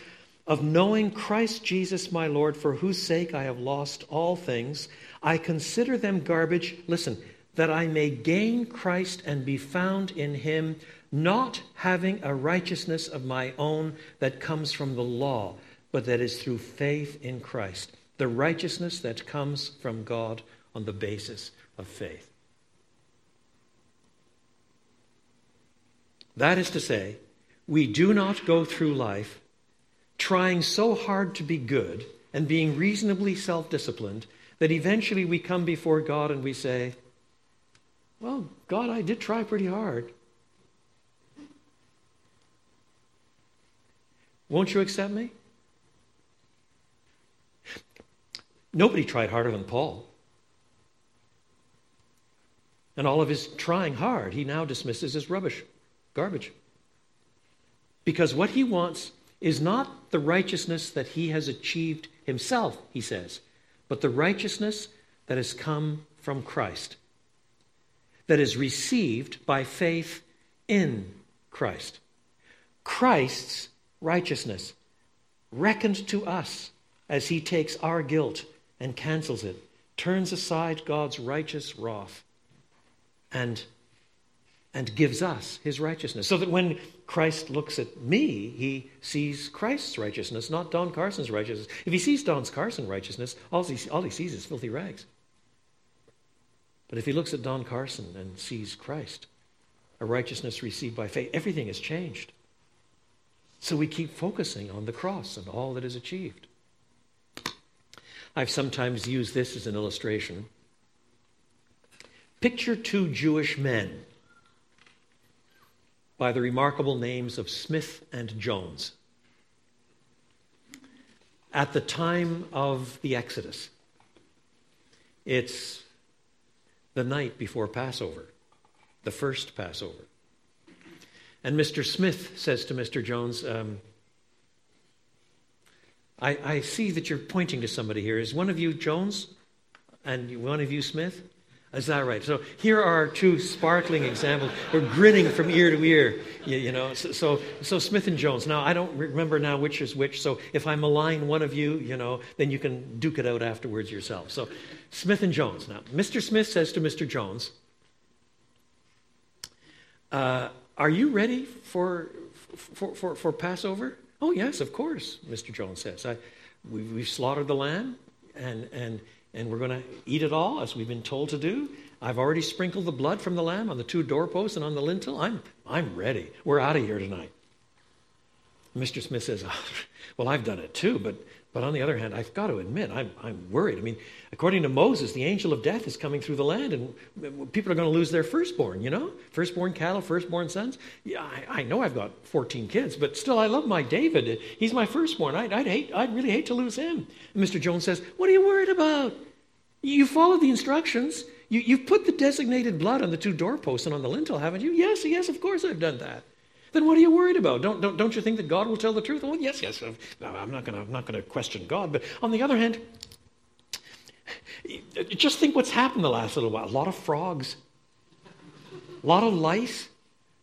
of knowing Christ Jesus my Lord, for whose sake I have lost all things. I consider them garbage, listen, that I may gain Christ and be found in him not having a righteousness of my own that comes from the law, but that is through faith in Christ, the righteousness that comes from God on the basis of faith. That is to say, we do not go through life trying so hard to be good and being reasonably self disciplined that eventually we come before God and we say, Well, God, I did try pretty hard. Won't you accept me? Nobody tried harder than Paul. And all of his trying hard, he now dismisses as rubbish, garbage. Because what he wants is not the righteousness that he has achieved himself, he says, but the righteousness that has come from Christ, that is received by faith in Christ. Christ's righteousness reckoned to us as he takes our guilt and cancels it, turns aside God's righteous wrath, and, and gives us his righteousness. So that when Christ looks at me, he sees Christ's righteousness, not Don Carson's righteousness. If he sees Don Carson's righteousness, all he, all he sees is filthy rags. But if he looks at Don Carson and sees Christ, a righteousness received by faith, everything has changed. So we keep focusing on the cross and all that is achieved. I've sometimes used this as an illustration. Picture two Jewish men by the remarkable names of Smith and Jones. At the time of the Exodus, it's the night before Passover, the first Passover. And Mr. Smith says to Mr. Jones, um, I, I see that you're pointing to somebody here. Is one of you Jones and one of you Smith? Is that right? So here are two sparkling examples. We're grinning from ear to ear, you, you know. So, so, so, Smith and Jones. Now, I don't remember now which is which. So if I malign one of you, you know, then you can duke it out afterwards yourself. So Smith and Jones. Now, Mr. Smith says to Mr. Jones, uh, are you ready for, for, for, for, Passover? Oh, yes, of course, Mr. Jones says. I, we, we've slaughtered the lamb, and, and, and we're going to eat it all as we've been told to do. I've already sprinkled the blood from the lamb on the two doorposts and on the lintel. I'm, I'm ready. We're out of here tonight. Mr. Smith says, Well, I've done it too, but but on the other hand, I've got to admit, I'm, I'm worried. I mean, according to Moses, the angel of death is coming through the land, and people are going to lose their firstborn, you know? Firstborn cattle, firstborn sons. Yeah, I, I know I've got 14 kids, but still, I love my David. He's my firstborn. I'd, I'd, hate, I'd really hate to lose him. And Mr. Jones says, What are you worried about? You followed the instructions. You, you've put the designated blood on the two doorposts and on the lintel, haven't you? Yes, yes, of course I've done that. Then what are you worried about? Don't, don't, don't you think that God will tell the truth? Well, yes, yes. I'm not going to question God. But on the other hand, Just think what's happened the last little while. A lot of frogs, a lot of lice.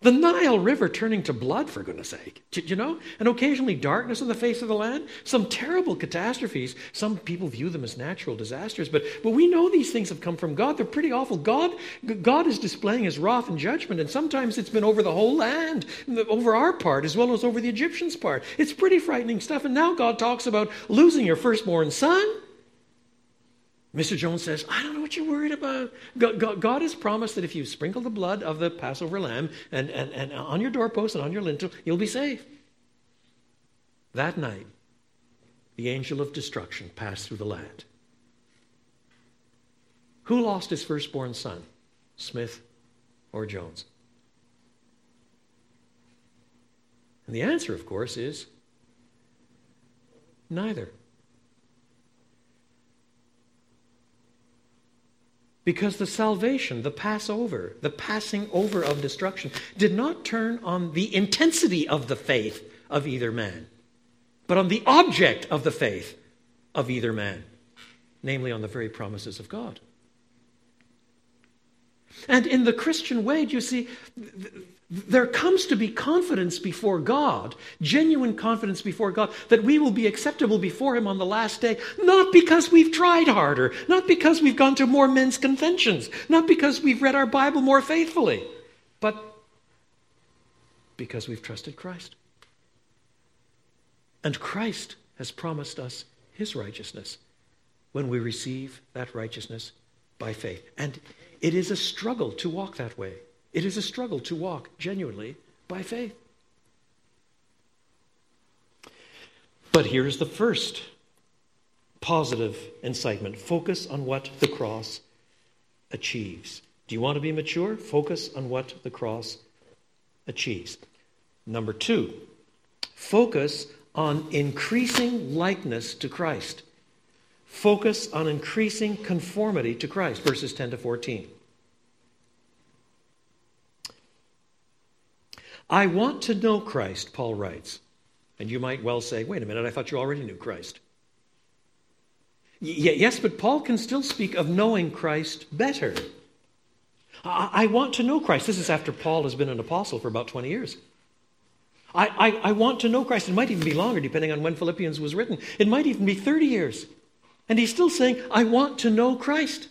The Nile River turning to blood, for goodness sake. You know? And occasionally darkness on the face of the land. Some terrible catastrophes. Some people view them as natural disasters, but, but we know these things have come from God. They're pretty awful. God, God is displaying his wrath and judgment, and sometimes it's been over the whole land, over our part as well as over the Egyptians' part. It's pretty frightening stuff. And now God talks about losing your firstborn son. Mr. Jones says, I don't know what you're worried about. God, has promised that if you sprinkle the blood of the Passover lamb and, and, and on your doorpost and on your lintel, you'll be safe. That night, the angel of destruction passed through the land. Who lost his firstborn son, Smith or Jones? And the answer, of course, is neither. Because the salvation, the Passover, the passing over of destruction, did not turn on the intensity of the faith of either man, but on the object of the faith of either man, namely on the very promises of God. And in the Christian way, you see, there comes to be confidence before God, genuine confidence before God, that we will be acceptable before Him on the last day, not because we've tried harder, not because we've gone to more men's conventions, not because we've read our Bible more faithfully, but because we've trusted Christ. And Christ has promised us His righteousness when we receive that righteousness by faith. And it is a struggle to walk that way. It is a struggle to walk genuinely by faith. But here's the first positive incitement focus on what the cross achieves. Do you want to be mature? Focus on what the cross achieves. Number two, focus on increasing likeness to Christ. Focus on increasing conformity to Christ, verses 10 to 14. I want to know Christ, Paul writes. And you might well say, wait a minute, I thought you already knew Christ. Y- yes, but Paul can still speak of knowing Christ better. I-, I want to know Christ. This is after Paul has been an apostle for about 20 years. I, I, I want to know Christ. It might even be longer, depending on when Philippians was written. It might even be 30 years. And he's still saying, I want to know Christ.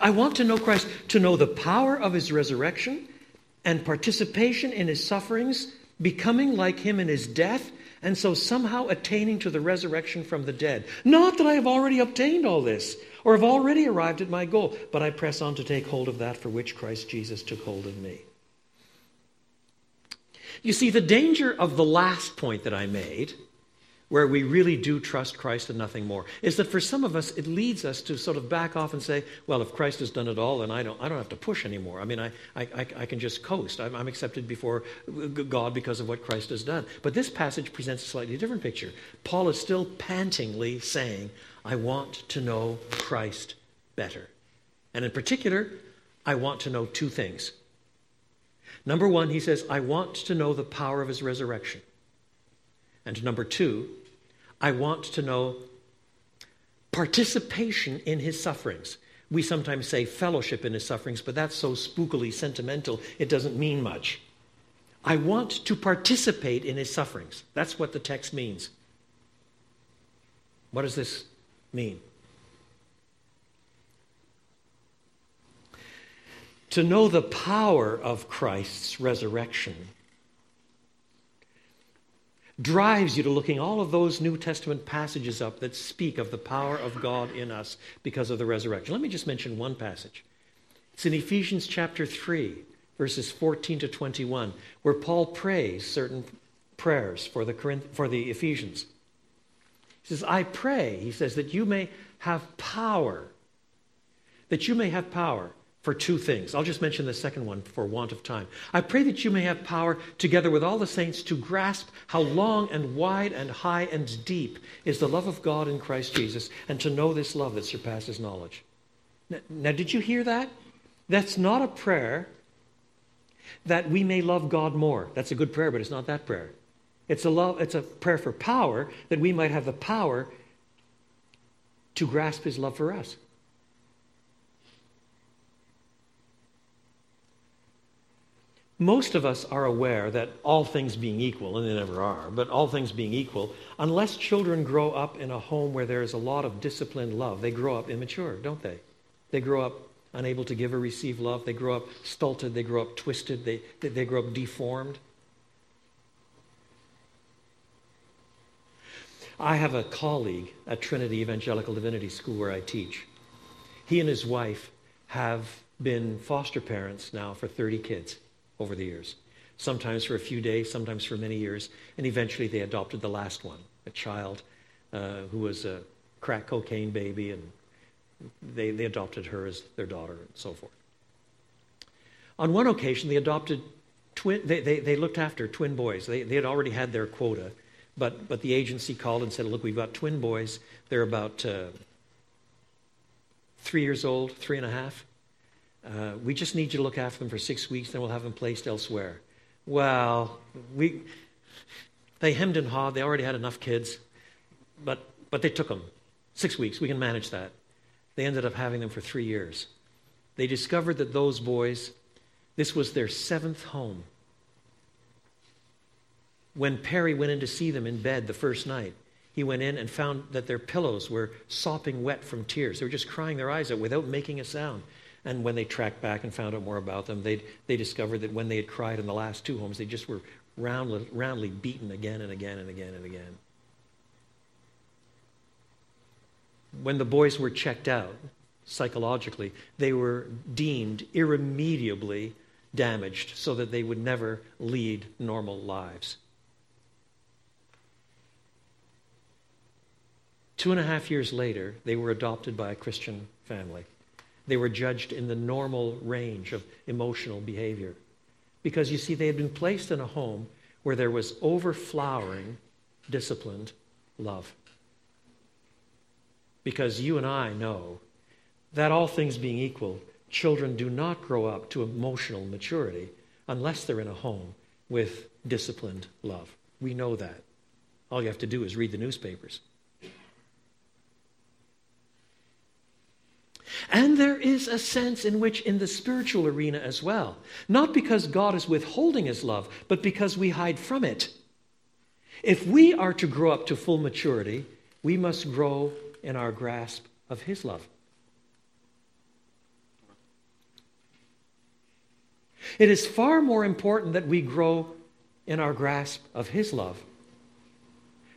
I want to know Christ, to know the power of his resurrection and participation in his sufferings, becoming like him in his death, and so somehow attaining to the resurrection from the dead. Not that I have already obtained all this or have already arrived at my goal, but I press on to take hold of that for which Christ Jesus took hold of me. You see, the danger of the last point that I made where we really do trust Christ and nothing more, is that for some of us, it leads us to sort of back off and say, well, if Christ has done it all, then I don't, I don't have to push anymore. I mean, I, I, I can just coast. I'm, I'm accepted before God because of what Christ has done. But this passage presents a slightly different picture. Paul is still pantingly saying, I want to know Christ better. And in particular, I want to know two things. Number one, he says, I want to know the power of his resurrection. And number two, I want to know participation in his sufferings. We sometimes say fellowship in his sufferings, but that's so spookily sentimental, it doesn't mean much. I want to participate in his sufferings. That's what the text means. What does this mean? To know the power of Christ's resurrection drives you to looking all of those New Testament passages up that speak of the power of God in us because of the resurrection. Let me just mention one passage. It's in Ephesians chapter 3, verses 14 to 21, where Paul prays certain prayers for the, for the Ephesians. He says, I pray, he says, that you may have power, that you may have power for two things. I'll just mention the second one for want of time. I pray that you may have power, together with all the saints, to grasp how long and wide and high and deep is the love of God in Christ Jesus, and to know this love that surpasses knowledge. Now, now did you hear that? That's not a prayer that we may love God more. That's a good prayer, but it's not that prayer. It's a love, it's a prayer for power that we might have the power to grasp his love for us. Most of us are aware that all things being equal, and they never are, but all things being equal, unless children grow up in a home where there is a lot of disciplined love, they grow up immature, don't they? They grow up unable to give or receive love. They grow up stulted. They grow up twisted. They, they, they grow up deformed. I have a colleague at Trinity Evangelical Divinity School where I teach. He and his wife have been foster parents now for 30 kids over the years, sometimes for a few days, sometimes for many years, and eventually they adopted the last one, a child uh, who was a crack cocaine baby, and they, they adopted her as their daughter and so forth. On one occasion, they adopted twin, they, they, they looked after twin boys. They, they had already had their quota, but, but the agency called and said, Look, we've got twin boys. They're about uh, three years old, three and a half. Uh, we just need you to look after them for six weeks, then we'll have them placed elsewhere. Well, we, they hemmed and hawed. They already had enough kids, but, but they took them. Six weeks, we can manage that. They ended up having them for three years. They discovered that those boys, this was their seventh home. When Perry went in to see them in bed the first night, he went in and found that their pillows were sopping wet from tears. They were just crying their eyes out without making a sound. And when they tracked back and found out more about them, they they discovered that when they had cried in the last two homes, they just were roundly, roundly beaten again and again and again and again. When the boys were checked out psychologically, they were deemed irremediably damaged so that they would never lead normal lives. Two and a half years later, they were adopted by a Christian family. They were judged in the normal range of emotional behavior. Because you see, they had been placed in a home where there was overflowering, disciplined love. Because you and I know that all things being equal, children do not grow up to emotional maturity unless they're in a home with disciplined love. We know that. All you have to do is read the newspapers. And there is a sense in which, in the spiritual arena as well, not because God is withholding his love, but because we hide from it. If we are to grow up to full maturity, we must grow in our grasp of his love. It is far more important that we grow in our grasp of his love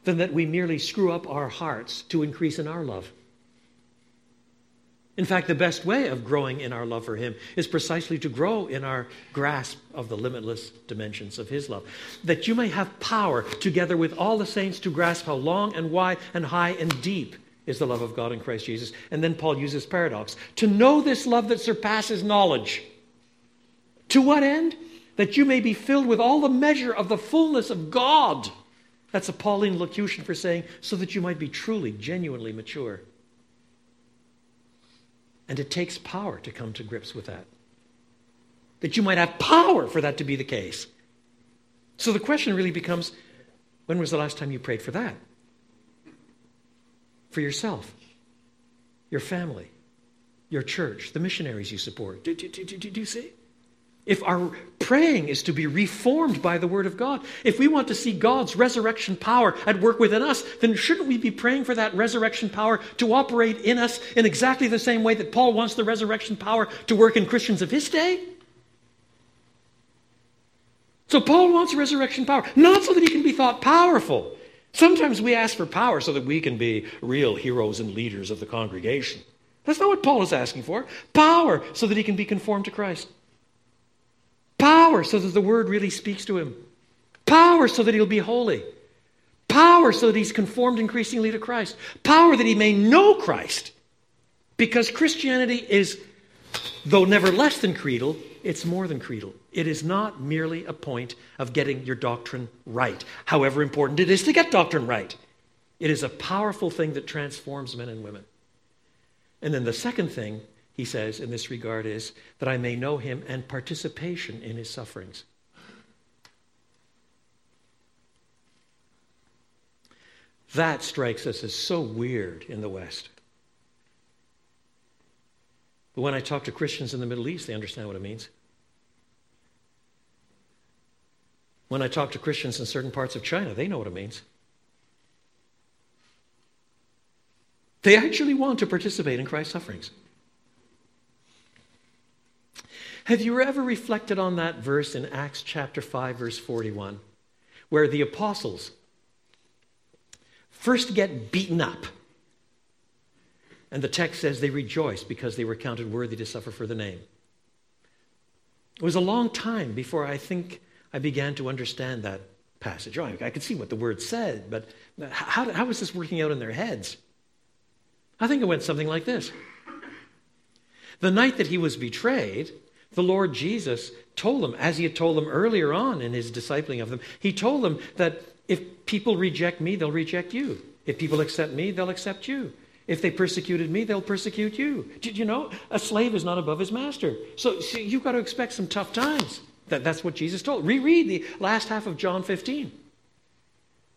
than that we merely screw up our hearts to increase in our love. In fact, the best way of growing in our love for Him is precisely to grow in our grasp of the limitless dimensions of His love. That you may have power, together with all the saints, to grasp how long and wide and high and deep is the love of God in Christ Jesus. And then Paul uses paradox to know this love that surpasses knowledge. To what end? That you may be filled with all the measure of the fullness of God. That's a Pauline locution for saying, so that you might be truly, genuinely mature. And it takes power to come to grips with that. That you might have power for that to be the case. So the question really becomes when was the last time you prayed for that? For yourself, your family, your church, the missionaries you support. Do, do, do, do, do you see? If our praying is to be reformed by the Word of God, if we want to see God's resurrection power at work within us, then shouldn't we be praying for that resurrection power to operate in us in exactly the same way that Paul wants the resurrection power to work in Christians of his day? So Paul wants resurrection power, not so that he can be thought powerful. Sometimes we ask for power so that we can be real heroes and leaders of the congregation. That's not what Paul is asking for. Power so that he can be conformed to Christ. Power so that the word really speaks to him. Power so that he'll be holy. Power so that he's conformed increasingly to Christ. Power that he may know Christ. Because Christianity is, though never less than creedal, it's more than creedal. It is not merely a point of getting your doctrine right, however important it is to get doctrine right. It is a powerful thing that transforms men and women. And then the second thing he says in this regard is that I may know him and participation in his sufferings. That strikes us as so weird in the West. But when I talk to Christians in the Middle East, they understand what it means. When I talk to Christians in certain parts of China, they know what it means. They actually want to participate in Christ's sufferings. Have you ever reflected on that verse in Acts chapter 5, verse 41, where the apostles first get beaten up? And the text says they rejoiced because they were counted worthy to suffer for the name. It was a long time before I think I began to understand that passage. Oh, I could see what the word said, but how, how was this working out in their heads? I think it went something like this The night that he was betrayed, the Lord Jesus told them, as he had told them earlier on in his discipling of them, he told them that if people reject me, they'll reject you. If people accept me, they'll accept you. If they persecuted me, they'll persecute you. Did you know? A slave is not above his master. So, so you've got to expect some tough times. That, that's what Jesus told. Reread the last half of John 15.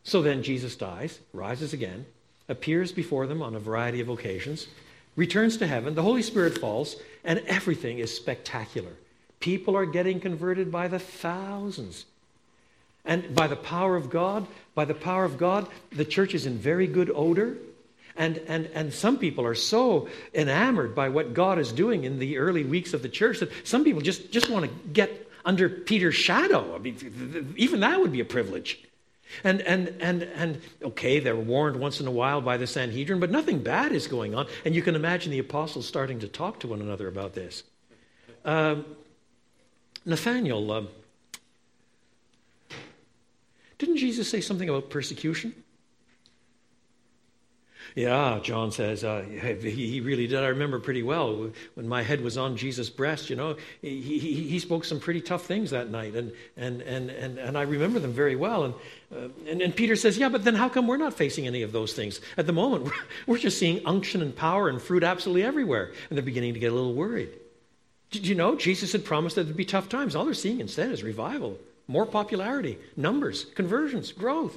So then Jesus dies, rises again, appears before them on a variety of occasions, returns to heaven, the Holy Spirit falls, and everything is spectacular. People are getting converted by the thousands. And by the power of God, by the power of God, the church is in very good odor. And, and, and some people are so enamored by what God is doing in the early weeks of the church that some people just, just want to get under Peter's shadow. I mean, even that would be a privilege. And, and, and, and okay, they're warned once in a while by the Sanhedrin, but nothing bad is going on. And you can imagine the apostles starting to talk to one another about this. Uh, Nathaniel, uh, didn't Jesus say something about persecution? Yeah, John says, uh, he, really did. I remember pretty well when my head was on Jesus' breast, you know, he, he, he spoke some pretty tough things that night, and, and, and, and, and I remember them very well. And, uh, and, and Peter says, Yeah, but then how come we're not facing any of those things? At the moment, we're, we're just seeing unction and power and fruit absolutely everywhere. And they're beginning to get a little worried. Did you know Jesus had promised that there'd be tough times? All they're seeing instead is revival, more popularity, numbers, conversions, growth.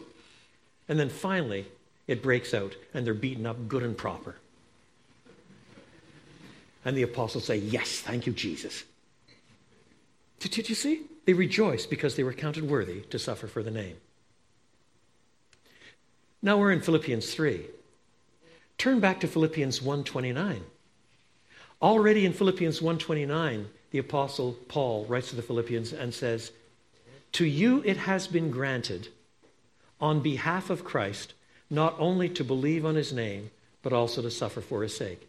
And then finally, it breaks out and they're beaten up good and proper. And the apostles say, Yes, thank you, Jesus. Did, did you see? They rejoice because they were counted worthy to suffer for the name. Now we're in Philippians 3. Turn back to Philippians 1:29. Already in Philippians 1:29, the apostle Paul writes to the Philippians and says, "To you it has been granted on behalf of Christ not only to believe on his name, but also to suffer for his sake.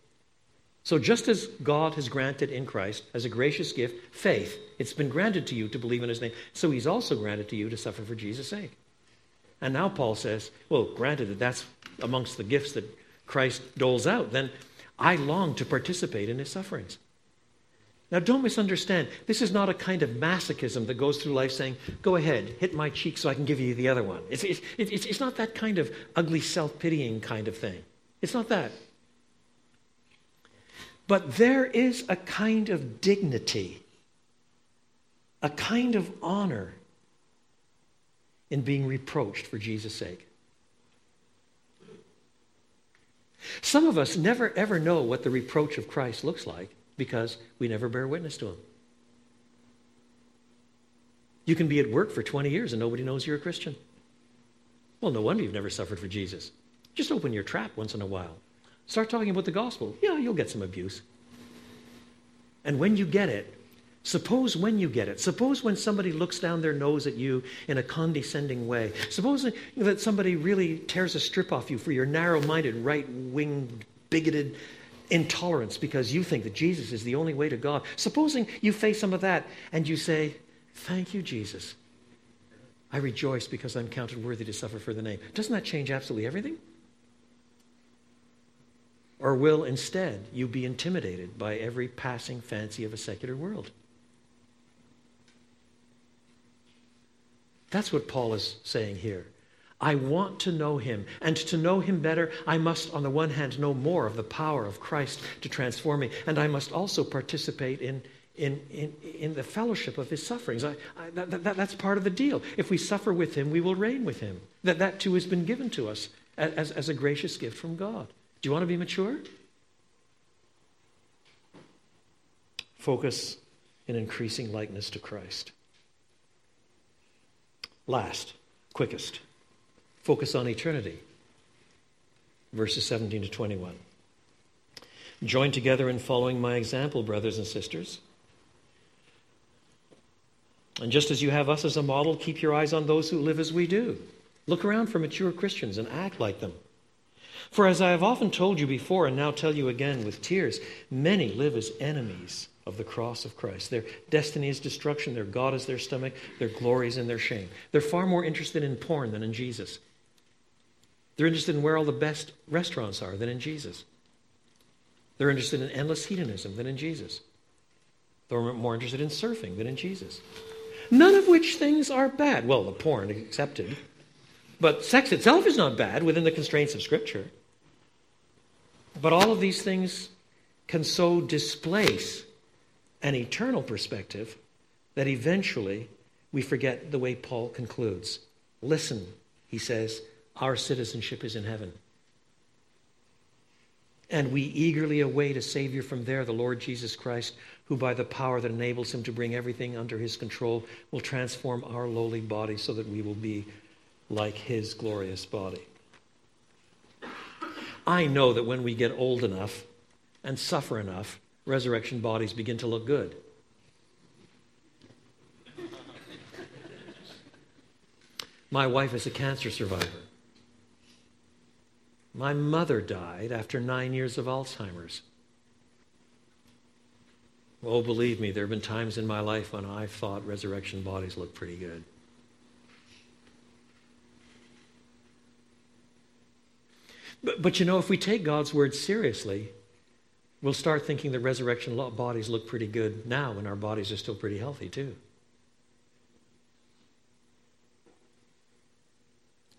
So, just as God has granted in Christ as a gracious gift faith, it's been granted to you to believe in his name, so he's also granted to you to suffer for Jesus' sake. And now Paul says, well, granted that that's amongst the gifts that Christ doles out, then I long to participate in his sufferings. Now, don't misunderstand. This is not a kind of masochism that goes through life saying, go ahead, hit my cheek so I can give you the other one. It's, it's, it's, it's not that kind of ugly, self pitying kind of thing. It's not that. But there is a kind of dignity, a kind of honor in being reproached for Jesus' sake. Some of us never ever know what the reproach of Christ looks like because we never bear witness to him. You can be at work for 20 years and nobody knows you're a Christian. Well, no wonder you've never suffered for Jesus. Just open your trap once in a while. Start talking about the gospel. Yeah, you'll get some abuse. And when you get it, suppose when you get it, suppose when somebody looks down their nose at you in a condescending way, suppose that somebody really tears a strip off you for your narrow minded, right wing, bigoted intolerance because you think that Jesus is the only way to God. Supposing you face some of that and you say, Thank you, Jesus. I rejoice because I'm counted worthy to suffer for the name. Doesn't that change absolutely everything? Or will instead you be intimidated by every passing fancy of a secular world? That's what Paul is saying here. I want to know him. And to know him better, I must, on the one hand, know more of the power of Christ to transform me. And I must also participate in, in, in, in the fellowship of his sufferings. I, I, that, that, that's part of the deal. If we suffer with him, we will reign with him. That, that too has been given to us as, as a gracious gift from God. Do you want to be mature? Focus in increasing likeness to Christ. Last, quickest, focus on eternity. Verses 17 to 21. Join together in following my example, brothers and sisters. And just as you have us as a model, keep your eyes on those who live as we do. Look around for mature Christians and act like them. For as I have often told you before, and now tell you again with tears, many live as enemies of the cross of Christ. Their destiny is destruction, their God is their stomach, their glory is in their shame. They're far more interested in porn than in Jesus. They're interested in where all the best restaurants are than in Jesus. They're interested in endless hedonism than in Jesus. They're more interested in surfing than in Jesus. None of which things are bad. Well, the porn accepted. But sex itself is not bad within the constraints of Scripture. But all of these things can so displace an eternal perspective that eventually we forget the way Paul concludes. Listen, he says, our citizenship is in heaven. And we eagerly await a Savior from there, the Lord Jesus Christ, who, by the power that enables him to bring everything under his control, will transform our lowly body so that we will be like his glorious body. I know that when we get old enough and suffer enough, resurrection bodies begin to look good. My wife is a cancer survivor. My mother died after nine years of Alzheimer's. Oh, believe me, there have been times in my life when I thought resurrection bodies looked pretty good. But, but you know, if we take God's word seriously, we'll start thinking the resurrection bodies look pretty good now when our bodies are still pretty healthy, too.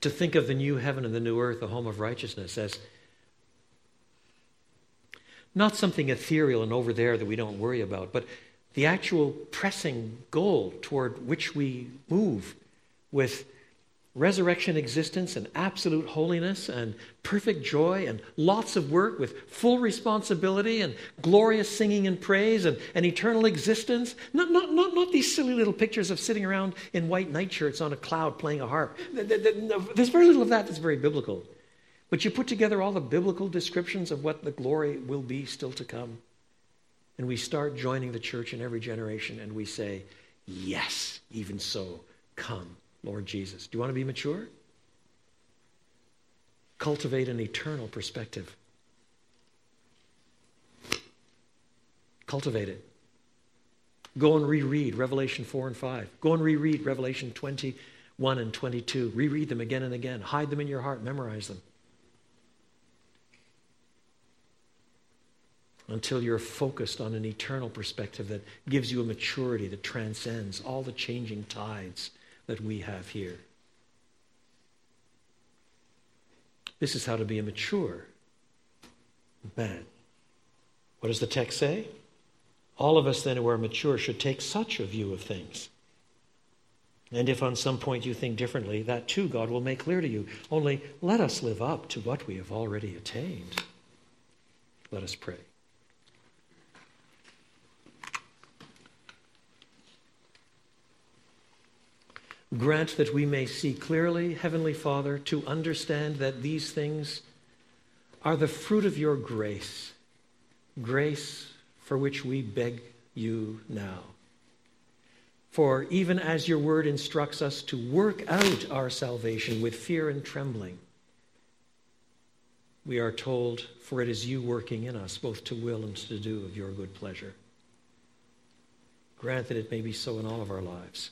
To think of the new heaven and the new earth, the home of righteousness, as not something ethereal and over there that we don't worry about, but the actual pressing goal toward which we move with resurrection existence and absolute holiness and perfect joy and lots of work with full responsibility and glorious singing and praise and, and eternal existence. Not, not, not, not these silly little pictures of sitting around in white nightshirts on a cloud playing a harp. There's very little of that that's very biblical. But you put together all the biblical descriptions of what the glory will be still to come. And we start joining the church in every generation and we say, Yes, even so, come, Lord Jesus. Do you want to be mature? Cultivate an eternal perspective. Cultivate it. Go and reread Revelation 4 and 5. Go and reread Revelation 21 and 22. Reread them again and again. Hide them in your heart. Memorize them. until you're focused on an eternal perspective that gives you a maturity that transcends all the changing tides that we have here. This is how to be a mature man. What does the text say? All of us then who are mature should take such a view of things. And if on some point you think differently, that too God will make clear to you. Only let us live up to what we have already attained. Let us pray. Grant that we may see clearly, Heavenly Father, to understand that these things are the fruit of your grace, grace for which we beg you now. For even as your word instructs us to work out our salvation with fear and trembling, we are told, for it is you working in us both to will and to do of your good pleasure. Grant that it may be so in all of our lives